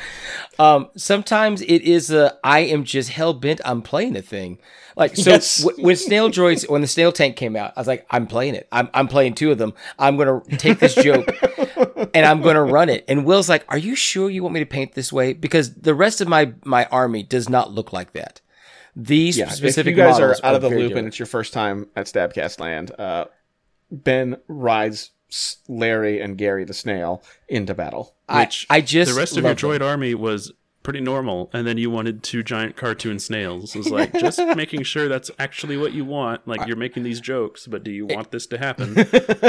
Um, sometimes it is a I am just hell bent on playing a thing. Like so Yes. w- when Snail Droids when the Snail Tank came out, I was like, I'm playing it. I'm I'm playing two of them. I'm gonna take this joke [LAUGHS] and I'm gonna run it. And Will's like, Are you sure you want me to paint this way? Because the rest of my my army does not look like that. These Yeah, specific if you guys are out of the very loop and it's your first time at Stabcast Land, uh, Ben rides Larry and Gary the snail into battle. I, which I just the rest of your love them. droid army was pretty normal and then you wanted two giant cartoon snails it was like [LAUGHS] just making sure that's actually what you want like you're making these jokes but do you want this to happen [LAUGHS]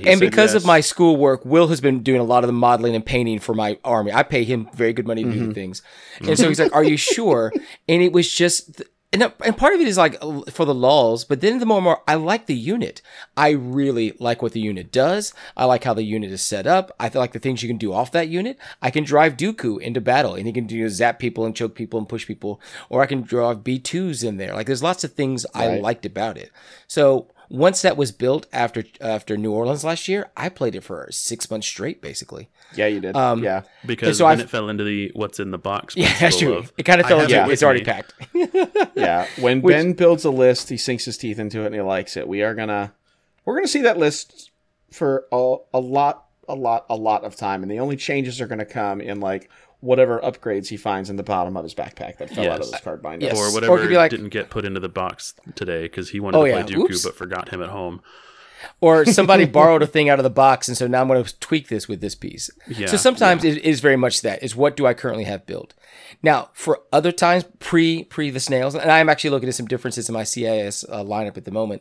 and said because of yes. my schoolwork, Will has been doing a lot of the modeling and painting for my army. I pay him very good money to do mm-hmm. things, mm-hmm. and so he's like, "Are you sure?" [LAUGHS] And it was just, and, and part of it is like for the lulls, but then the more and more, I like the unit. I really like what the unit does. I like how the unit is set up. I feel like the things you can do off that unit. I can drive Dooku into battle, and he can do zap people and choke people and push people, or I can drive B twos in there. Like there's lots of things I liked about it. So once that was built after after New Orleans last year, I played it for six months straight, basically. Yeah, you did. Um, yeah. because so then I've- it fell into the what's in the box Yeah, that's true. of, It kind of fell into it it. with It's already me. packed. [LAUGHS] Yeah. When Ben builds a list, he sinks his teeth into it and he likes it. We are gonna we're gonna see that list for a, a lot, a lot, a lot of time. And the only changes are gonna come in like whatever upgrades he finds in the bottom of his backpack that fell out of Yes. his card binder. Yes. or Or whatever could be like- didn't get put into the box today because he wanted Oh, to yeah. play Dooku Oops. but forgot him at home. or somebody [LAUGHS] borrowed a thing out of the box, and so now I'm going to tweak this with this piece. Yeah, so sometimes it is very much that is what do I currently have built. Now, for other times, pre pre the snails, and I'm actually looking at some differences in my CIS uh, lineup at the moment.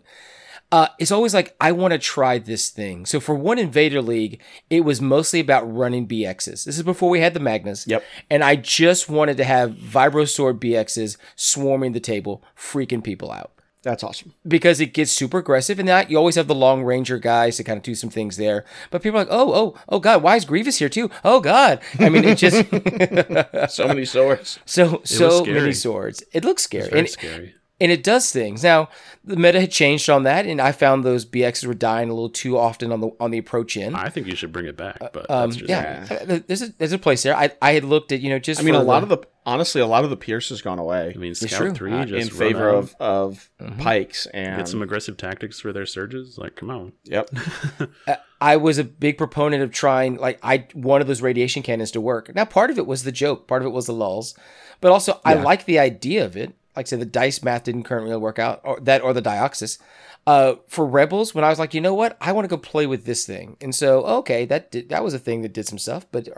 Uh, it's always like I want to try this thing. So for one Invader League, it was mostly about running BXs. This is before we had the Magnus. Yep. And I just wanted to have Vibro Sword BXs swarming the table, freaking people out That's awesome. because it gets super aggressive, and that you always have the long ranger guys to kind of do some things there. But people are like, oh, oh, oh, God, why is Grievous here too? Oh God, I mean, it just [LAUGHS] [LAUGHS] So many swords. so so many swords. It looks scary, Very and, scary. And it does things. Now the meta had changed on that, and I found those BXs were dying a little too often on the on the approach in. I think you should bring it back, but Um, yeah, Uh, there's a there's a place there. I I had looked at you know just I mean, for a lot the- of the honestly, a lot of the Pierce has gone away I mean, true. Scout Three uh, just in favor run out, of of Pykes and get some aggressive tactics for their surges. Like, come on. yep. [LAUGHS] I was a big proponent of trying, like, I wanted those radiation cannons to work. Now, part of it was the joke, part of it was the lulls, but also I like the idea of it. Like I said, the dice math didn't currently work out, or that, or the dioxis. Uh, for rebels, when I was like, you know what, I want to go play with this thing, and so okay, that did, that was a thing that did some stuff. But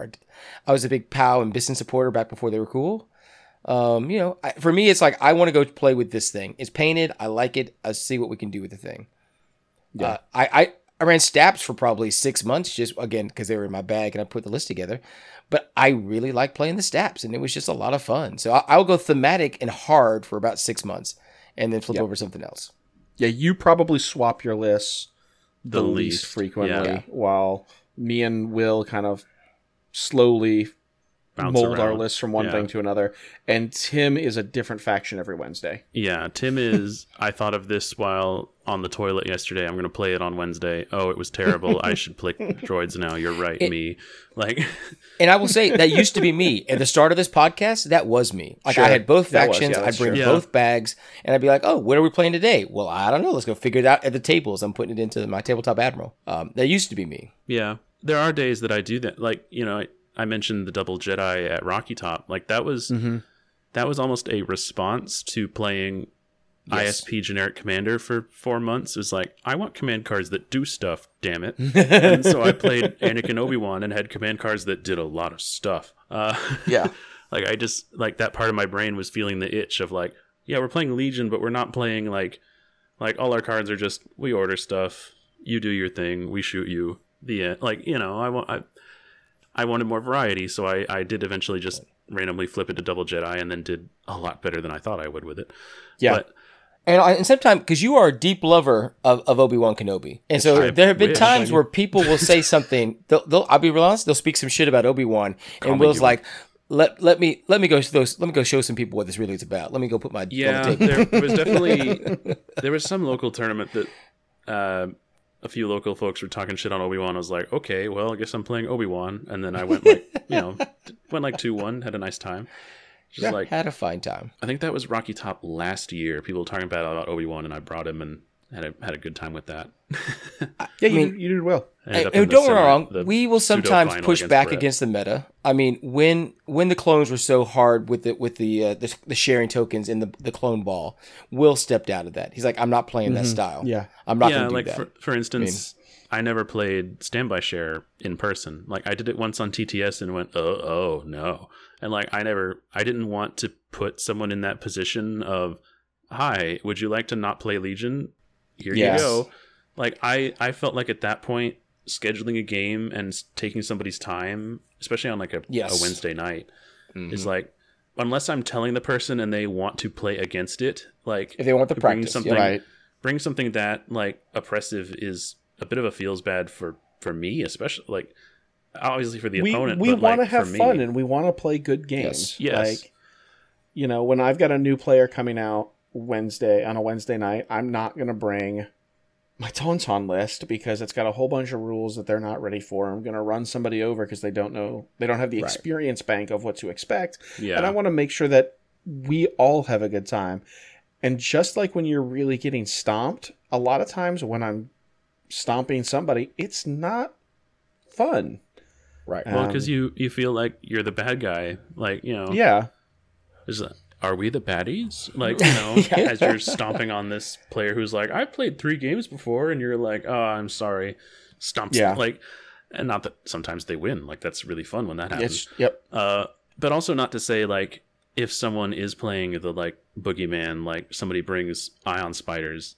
I was a big Pao and Bistan supporter back before they were cool. Um, you know, I, for me, it's like I want to go play with this thing. It's painted. I like it. I see what we can do with the thing. Yeah, I, I I ran Staps for probably six months, just again because they were in my bag and I put the list together. But I really like playing the Staps, and it was just a lot of fun. So I, I'll go thematic and hard for about six months, and then flip over something else. Yeah, you probably swap your lists the, The least, least, frequently, yeah. while me and Will kind of slowly Mold our list from one Yeah. thing to another. And Tim is a different faction every Wednesday. Yeah, Tim is. I thought of this while on the toilet yesterday. I'm going to play it on Wednesday. Oh, it was terrible. I should play [LAUGHS] droids now. You're right, me. Like, And I will say that [LAUGHS] used to be me at the start of this podcast. That was me. Like Sure. I had both That was, factions. yeah, I'd bring true. Yeah. both bags, and I'd be like, "Oh, what are we playing today?" Well, I don't know. Let's go figure it out at the tables. I'm putting it into my tabletop admiral. Um, that used to be me. yeah, there are days that I do that. Like, you know, I, I mentioned the double Jedi at Rocky Top. Like that was Mm-hmm. that was almost a response to playing Yes. ISP generic commander for four months. It was like I want command cards that do stuff. Damn it! [LAUGHS] and so I played Anakin Obi Wan and had command cards that did a lot of stuff. Uh, [LAUGHS] Yeah. like I just like that part of my brain was feeling the itch of like, yeah, we're playing Legion, but we're not playing like like all our cards are just we order stuff, you do your thing, we shoot you. The end. Like you know, I want I I wanted more variety, so I I did eventually just randomly flip it to double Jedi, and then did a lot better than I thought I would with it. Yeah. But And, I- and sometimes, because you are a deep lover of, of Obi Wan Kenobi, and so I there have been wish. times where people will say [LAUGHS] something. They'll, they'll, I'll be real honest. They'll speak some shit about Obi Wan, and Will's you. like, "Let let me let me go show those. Let me go show some people what this really is about. Let me go put my Yeah, on the table." there was definitely [LAUGHS] there was some local tournament that uh, a few local folks were talking shit on Obi Wan. I was like, okay, well, I guess I'm playing Obi Wan, and then I went like, [LAUGHS] you know, went like two one, had a nice time. Just like had a fine time. I think that was Rocky Top last year. People were talking bad about Obi Wan, and I brought him and had a had a good time with that. [LAUGHS] Yeah, you, mean- did, you did well. I And, up in and the don't get me wrong, we will sometimes push against back Brett. against the meta. I mean, when when the clones were so hard with the with the uh, the, the sharing tokens in the the clone ball, Will stepped out of that. He's like, I'm not playing that style. Yeah. I'm not yeah, going to do like that. for for instance, I, never played standby share in person. Like I did it once on TTS and went, oh, oh no, and like I never, I didn't want to put someone in that position of, hi, would you like to not play Legion? Here Yes. you go. Like I, I felt like at that point, scheduling a game and taking somebody's time, especially on like a, Yes. a Wednesday night, Mm-hmm. is like. Unless I'm telling the person and they want to play against it, like If they want the bring practice, something. Right. bring something that like oppressive is a bit of a feels bad for for me especially like obviously for the we opponent we want to like, have for me, fun and we want to play good games. Yes. Like, you know, when I've got a new player coming out Wednesday on a Wednesday night, I'm not going to bring my Tauntaun list because it's got a whole bunch of rules that they're not ready for. I'm going to run somebody over because they don't know, they don't have the Right. experience bank of what to expect. yeah And I want to make sure that we all have a good time. And just like when you're really getting stomped, a lot of times when I'm stomping somebody, it's not fun. right. well um, because you you feel like you're the bad guy like you know Yeah. is that, are we the baddies like you know [LAUGHS] as you're stomping on this player who's like i've played three games before and you're like oh i'm sorry stomps Yeah. like and not that sometimes they win like that's really fun when that happens It's, yep. Uh, but also not to say like if someone is playing the like boogeyman, like somebody brings ion spiders,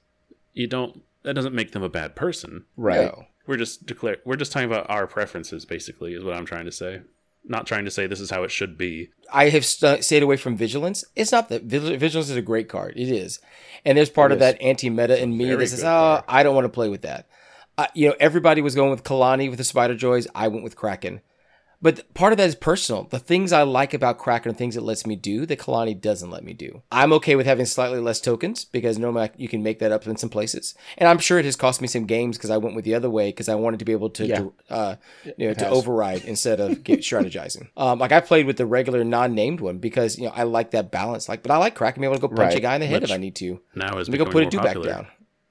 you don't. That doesn't make them a bad person. Right. No. We're just declare. We're just talking about our preferences, basically, is what I'm trying to say. Not trying to say this is how it should be. I have st- stayed away from vigilance. It's not that Vigil- vigilance is a great card. It is, and there's part of that anti-meta in me very that says, "Oh, card. I don't want to play with that." Uh, you know, everybody was going with Kalani with the Spider Droids. I went with Kraken But part of that is personal. The things I like about Kraken are things it lets me do that Kalani doesn't let me do. I'm okay with having slightly less tokens because normally you can make that up in some places. And I'm sure it has cost me some games because I went with the other way because I wanted to be able to, Yeah. uh, you know, to override instead of get [LAUGHS] strategizing. Um, like I played with the regular non-named one because you know I like that balance. Like, but I like Kraken being able to go punch Right. a guy in the head Which if I need to. Now is go put a do back down.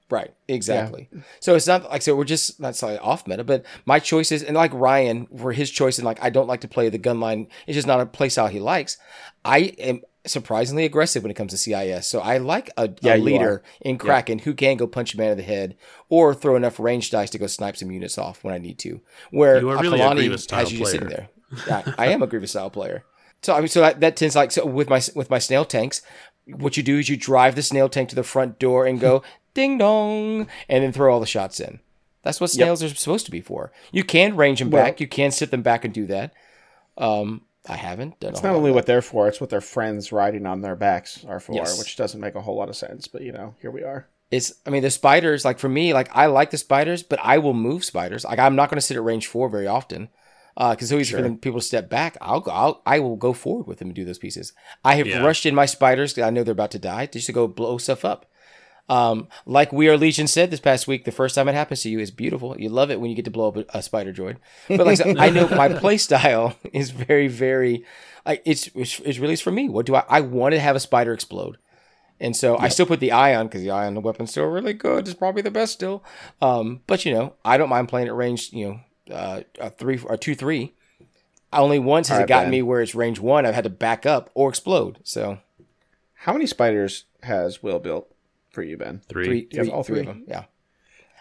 Right, exactly. So it's not like so we're just not slightly off meta, but my choices and like Ryan for his choice and like I don't like to play the gun line. It's just not a play style he likes. I am surprisingly aggressive when it comes to CIS. So I like a, Yeah, a leader in Kraken who can go punch a man in the head or throw enough range dice to go snipe some units off when I need to. Where You are a really a Grievous style has you just sitting there. [LAUGHS] Yeah, I am a Grievous style player. So I mean, so that, that tends like so with my with my snail tanks, what you do is you drive the snail tank to the front door and go ding dong, and then throw all the shots in. That's what snails are supposed to be for. You can range them Well- back. You can sit them back and do that. Um, I haven't done. It's not only what they're for; it's what their friends riding on their backs are for, Yes. which doesn't make a whole lot of sense. But you know, here we are. It's. I mean, the spiders. Like for me, like I like the spiders, but I will move spiders. Like I'm not going to sit at range four very often. Because so easy for them people to step back. I'll go. I'll, I will go forward with them and do those pieces. I have Yeah. rushed in my spiders because I know they're about to die just to go blow stuff up. Um, like We Are Legion said this past week, the first time it happens to you is beautiful. You love it when you get to blow up a, a spider droid. But like I said, I know my [LAUGHS] play style is very, very like it's it's, it's really for me. What do I? I want to have a spider explode. And so I still put the ion because the ion weapon's still really good. It's probably the best still. Um, but you know, I don't mind playing at range. You know, uh, a three or two three. Only once has All it gotten Ben. me where it's range one. I've had to back up or explode. So How many spiders has Will built for you, Ben? Three. three, You have three, all three of them. Yeah.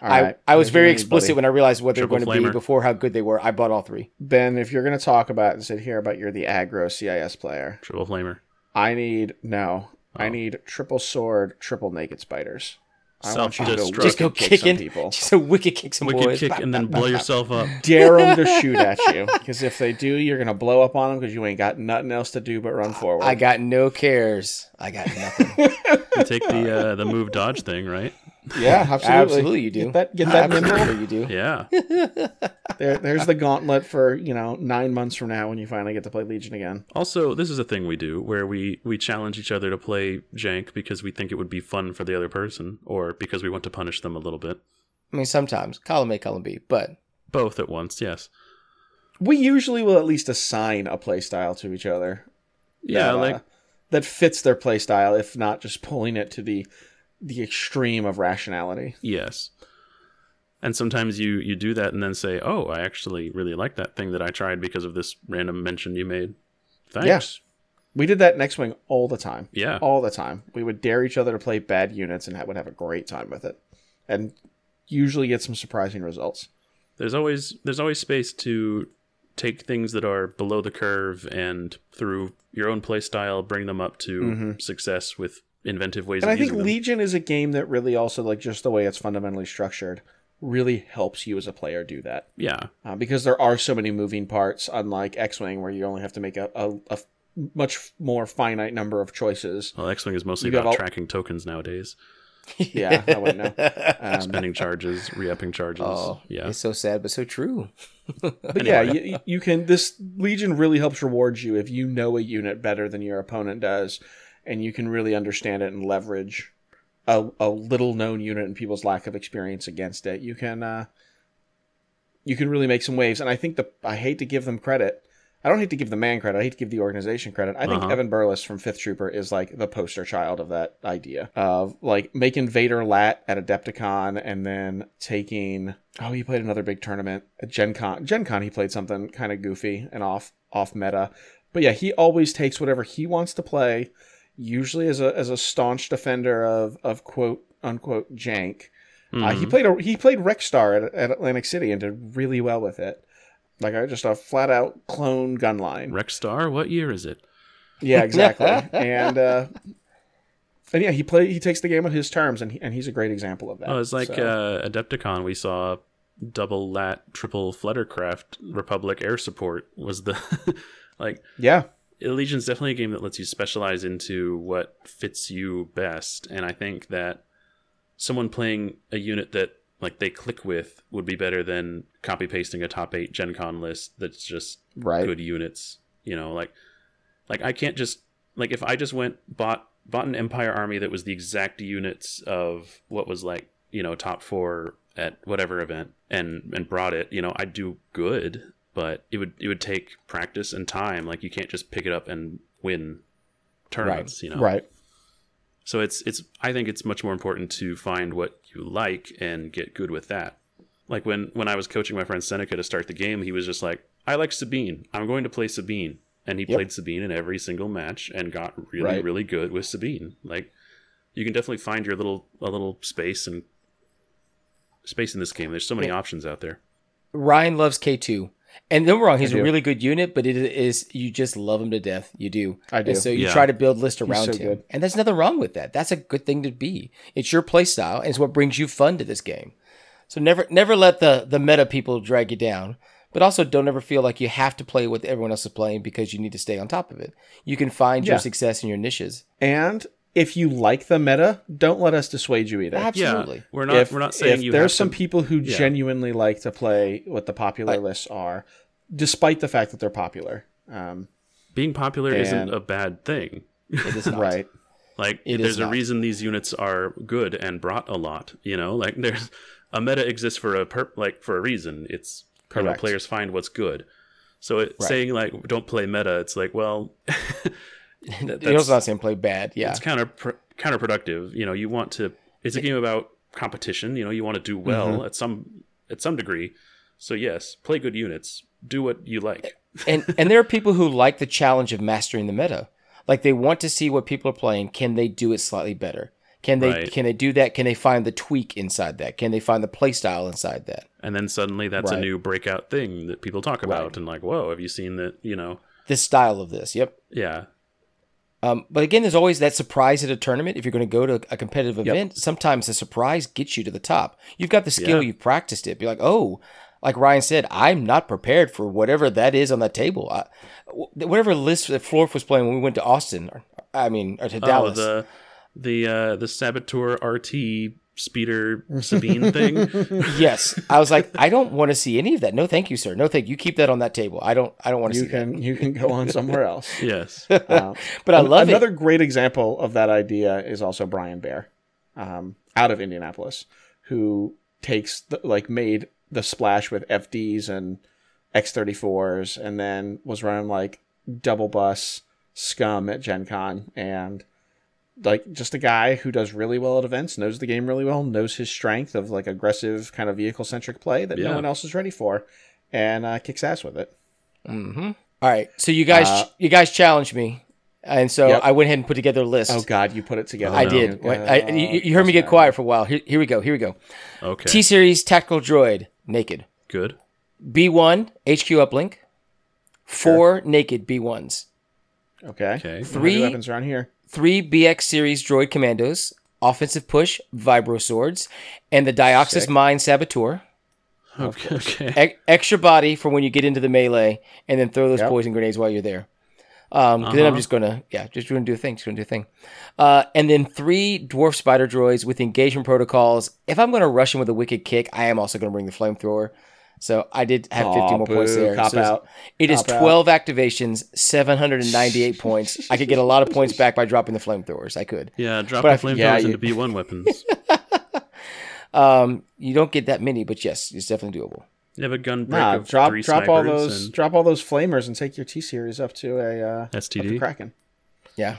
All I, right. I was There's very explicit buddy. when I realized what they were Triple going to be before how good they were. I bought all three. Ben, if you're going to talk about and sit here about you're the aggro CIS player, Triple flamer. I need no. I Oh. need triple sword, triple naked spiders. I want you to go Self-destruct. Just go kick some kicking. people. Just a wicked kick some Wicked boys. kick and then bop, bop, blow yourself up. [LAUGHS] Dare them to shoot at you, because if they do, you're gonna blow up on them because you ain't got nothing else to do but run forward. I got no cares. I got nothing. You take the uh, the move dodge thing, right? Yeah, [LAUGHS] absolutely. Absolutely, you do. Get that, get that nimble. Absolutely, you do. [LAUGHS] Yeah. [LAUGHS] There, there's the gauntlet for you know nine months from now when you finally get to play Legion again. Also, this is a thing we do where we we challenge each other to play jank because we think it would be fun for the other person, or because we want to punish them a little bit. I mean, sometimes column A, column B, but Both at once, yes. We usually will at least assign a play style to each other. Yeah, that, uh, like that fits their play style, if not just pulling it to the the extreme of rationality. yes. And sometimes you you do that and then say, "Oh, I actually really like that thing that I tried because of this random mention you made." Thanks. We did that next wing all the time. Yeah. all the time. We would dare each other to play bad units and would have a great time with it, and usually get some surprising results. There's always there's always space to take things that are below the curve and through your own play style bring them up to mm-hmm. success with inventive ways. And of I think using them. Legion is a game that really also like just the way it's fundamentally structured really helps you as a player do that yeah. uh, because there are so many moving parts. Unlike X Wing, where you only have to make a, a, a much more finite number of choices. Well, X-wing is mostly You about all- tracking tokens nowadays. [LAUGHS] Yeah, I wouldn't know. [LAUGHS] Um, Spending charges, re-upping charges. oh, yeah. it's so sad, but so true. [LAUGHS] But yeah, you, you can. This Legion really helps reward you if you know a unit better than your opponent does, and you can really understand it and leverage a, a little known unit and people's lack of experience against it. You can uh, you can really make some waves. And I think the I hate to give them credit. I don't hate to give the man credit. I hate to give the organization credit. I think Uh-huh. Evan Burles from Fifth Trooper is like the poster child of that idea of like making Vader lat at Adepticon and then taking. Oh, he played another big tournament at Gen Con. Gen Con, he played something kind of goofy and off off meta. But yeah, he always takes whatever he wants to play, usually as a as a staunch defender of of quote unquote jank. Uh, he Mhm. played a, he played Rexstar at, at Atlantic City and did really well with it. Like I just a flat out clone gun line. Rex Star, what year is it? Yeah, exactly. [LAUGHS] and uh, and yeah, he play he takes the game on his terms, and he, and he's a great example of that. Oh, it's like So- uh, Adepticon. We saw double lat, triple Fluttercraft Republic air support was the [LAUGHS] like yeah, Legion's definitely a game that lets you specialize into what fits you best, and I think that someone playing a unit that like they click with would be better than copy pasting a top eight Gen Con list that's just Right. good units. You know, like like I can't just like if I just went bought bought an Empire army that was the exact units of what was like you know top four at whatever event and and brought it. You know, I'd do good, but it would it would take practice and time. Like you can't just pick it up and win tournaments. You know, Right. so it's it's I think it's much more important to find what you like and get good with that. Like when when I was coaching my friend Seneca to start the game, he was just like, "I like Sabine. I'm going to play Sabine." And he Yep. played Sabine in every single match and got really Right. really good with Sabine. Like you can definitely find your little a little space and space in this game. There's so many options out there. Ryan loves K2. And don't wrong, he's a really good unit, but it is you just love him to death. You do. I do. And so you Yeah. try to build list around so him. good. And there's nothing wrong with that. That's a good thing to be. It's your play style and it's what brings you fun to this game. So never never let the the meta people drag you down. But also don't ever feel like you have to play what everyone else is playing because you need to stay on top of it. You can find Yeah. your success in your niches. And if you like the meta, don't let us dissuade you either. Absolutely. Yeah, we're not if, we're not saying if you there's have some to, people who yeah. genuinely like to play what the popular lists are, despite the fact that they're popular. Um, being popular isn't a bad thing. It is [LAUGHS] not. right. Like It is there's a not. reason these units are good and brought a lot. You know, like there's a meta exists for a per- like for a reason. It's you know, Correct. players find what's good. So it, Right. saying like don't play meta, it's like well, [LAUGHS] [LAUGHS] that- You're also not saying play bad. Yeah. it's counter counterproductive. You know, you want to. It's a game about competition. You know, you want to do well Mm-hmm. at some at some degree. So yes, play good units. Do what you like. and and there are people who like the challenge of mastering the meta. Like they want to see what people are playing. Can they do it slightly better? Can they Right. can they do that? Can they find the tweak inside that? Can they find the play style inside that? And then suddenly that's a new breakout thing that people talk about Right. and like, whoa, have you seen that? You know, This style of this. Yep. yeah, Um, but again, there's always that surprise at a tournament. If you're going to go to a competitive event, sometimes the surprise gets you to the top. You've got the skill, Yeah. you've practiced it. Be like, oh, like Ryan said, I'm not prepared for whatever that is on that table. I, whatever list that Florf was playing when we went to Austin, or, I mean, or to Dallas. Oh, the the uh, the Saboteur RT speeder [LAUGHS] Sabine thing. yes, I was like, I don't want to see any of that. No, thank you, sir. No, thank you. Keep that on that table. I don't. I don't want to You see can you can go on somewhere else. [LAUGHS] yes. Uh. [LAUGHS] But I An- love Another it. great example of that idea is also Brian Bear, um, out of Indianapolis, who takes the, like made the splash with FDs and X34s, and then was running like double bus scum at Gen Con, and like just a guy who does really well at events, knows the game really well, knows his strength of like aggressive kind of vehicle centric play that no one else is ready for, and uh, kicks ass with it. All right, so you guys, Uh, you guys challenged me, and so Yep. I went ahead and put together a list. Oh God, you put it together. I now. did. Uh, I, you, you heard me get quiet for a while. Here, here we go. Here we go. Okay. T series tactical droid naked. Good. B one HQ uplink. Four naked B ones. Okay. Okay. Three- Three weapons around here. Three BX series droid commandos. Offensive push vibro swords, and the Dioxys Sick. Mine Saboteur. Okay. Okay. E- extra body for when you get into the melee, and then throw those Yep. poison grenades while you're there. Um, 'cause Then I'm Uh-huh. just gonna, yeah, just gonna do a thing, just gonna do a thing. Uh, and then three dwarf spider droids with engagement protocols. If I'm gonna rush in with a wicked kick, I am also gonna bring the flamethrower. So I did have 50 Aw, more points there. cop So it's- out. It is Cop out. 12 activations, 798 [LAUGHS] points. I could get a lot of points back by dropping the flamethrowers. I could. Yeah. Drop But the flamethrowers yeah, into B one [LAUGHS] weapons. Um, you don't get that many, but yes, it's definitely doable. You have a gun break Nah, of drop three drop all those and drop all those flamers and take your T series up to a uh, up to STD. Kraken. Yeah.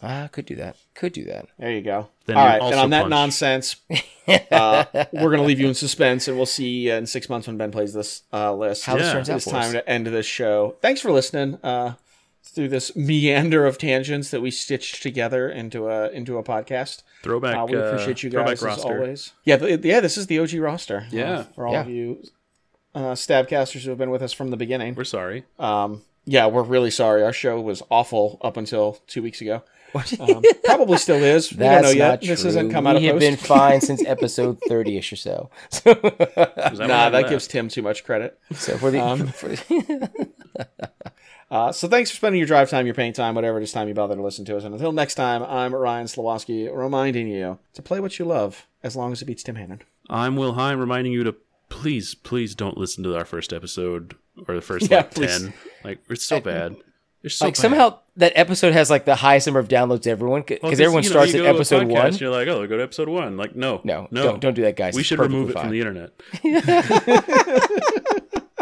I could do that. Could do that. There you go. Then all you right, and also on that nonsense, [LAUGHS] uh, we're gonna leave you in suspense, and we'll see uh, in six months when Ben plays this uh, list. How this turns out it's time to end this show. Thanks for listening. Uh, through this meander of tangents that we stitched together into a into a podcast. Throwback. Uh, we appreciate you guys throwback as always. Yeah, th- yeah. This is the OG roster. uh, Yeah. for all Yeah. of you uh, stabcasters who have been with us from the beginning. We're sorry. Um, yeah, we're really sorry. Our show was awful up until two weeks ago. Um, probably still is. We don't That's know yet. not This true. hasn't come out we of have post. been fine since episode [LAUGHS] 30ish or so. So, that nah, that left? gives Tim too much credit. so for the Um, [LAUGHS] for- [LAUGHS] Uh, so thanks for spending your drive time, your paint time, whatever it is time you bother to listen to us. And until next time, I'm Ryan Slawowski reminding you to play what you love as long as it beats Tim Hannon. I'm Will Heim reminding you to please, please don't listen to our first episode or the first Yeah, like please. ten. Like it's so bad. So like bad. somehow that episode has like the highest number of downloads to everyone because Well, everyone you know, starts at episode one. You're like, oh, go to episode one. Like, no, No, no, don't- don't do that, guys. We It's should remove it fine. from the internet. [LAUGHS] [LAUGHS]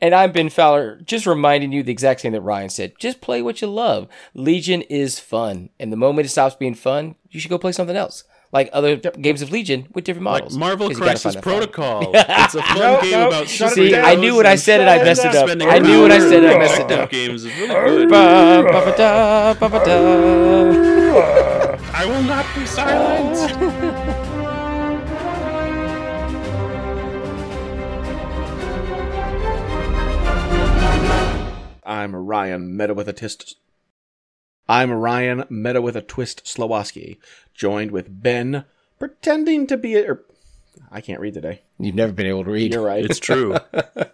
And I'm Ben Fowler, just reminding you the exact same that Ryan said. Just play what you love. Legion is fun, and the moment it stops being fun, you should go play something else, like other games of Legion with different models. Marvel 'Cause you gotta Crisis find that fun. Protocol. [LAUGHS] it's a fun Nope, game nope, about shut See. I knew when I said it, I messed it up. I knew when I hours said it, I on messed it that up. Games is really good. I will not be silent. I'm Ryan, meta with a twist. I'm Ryan, meta with a twist Slowoski, joined with Ben, pretending to be a. Or, I can't read today. You've never been able to read. You're right. It's true. [LAUGHS]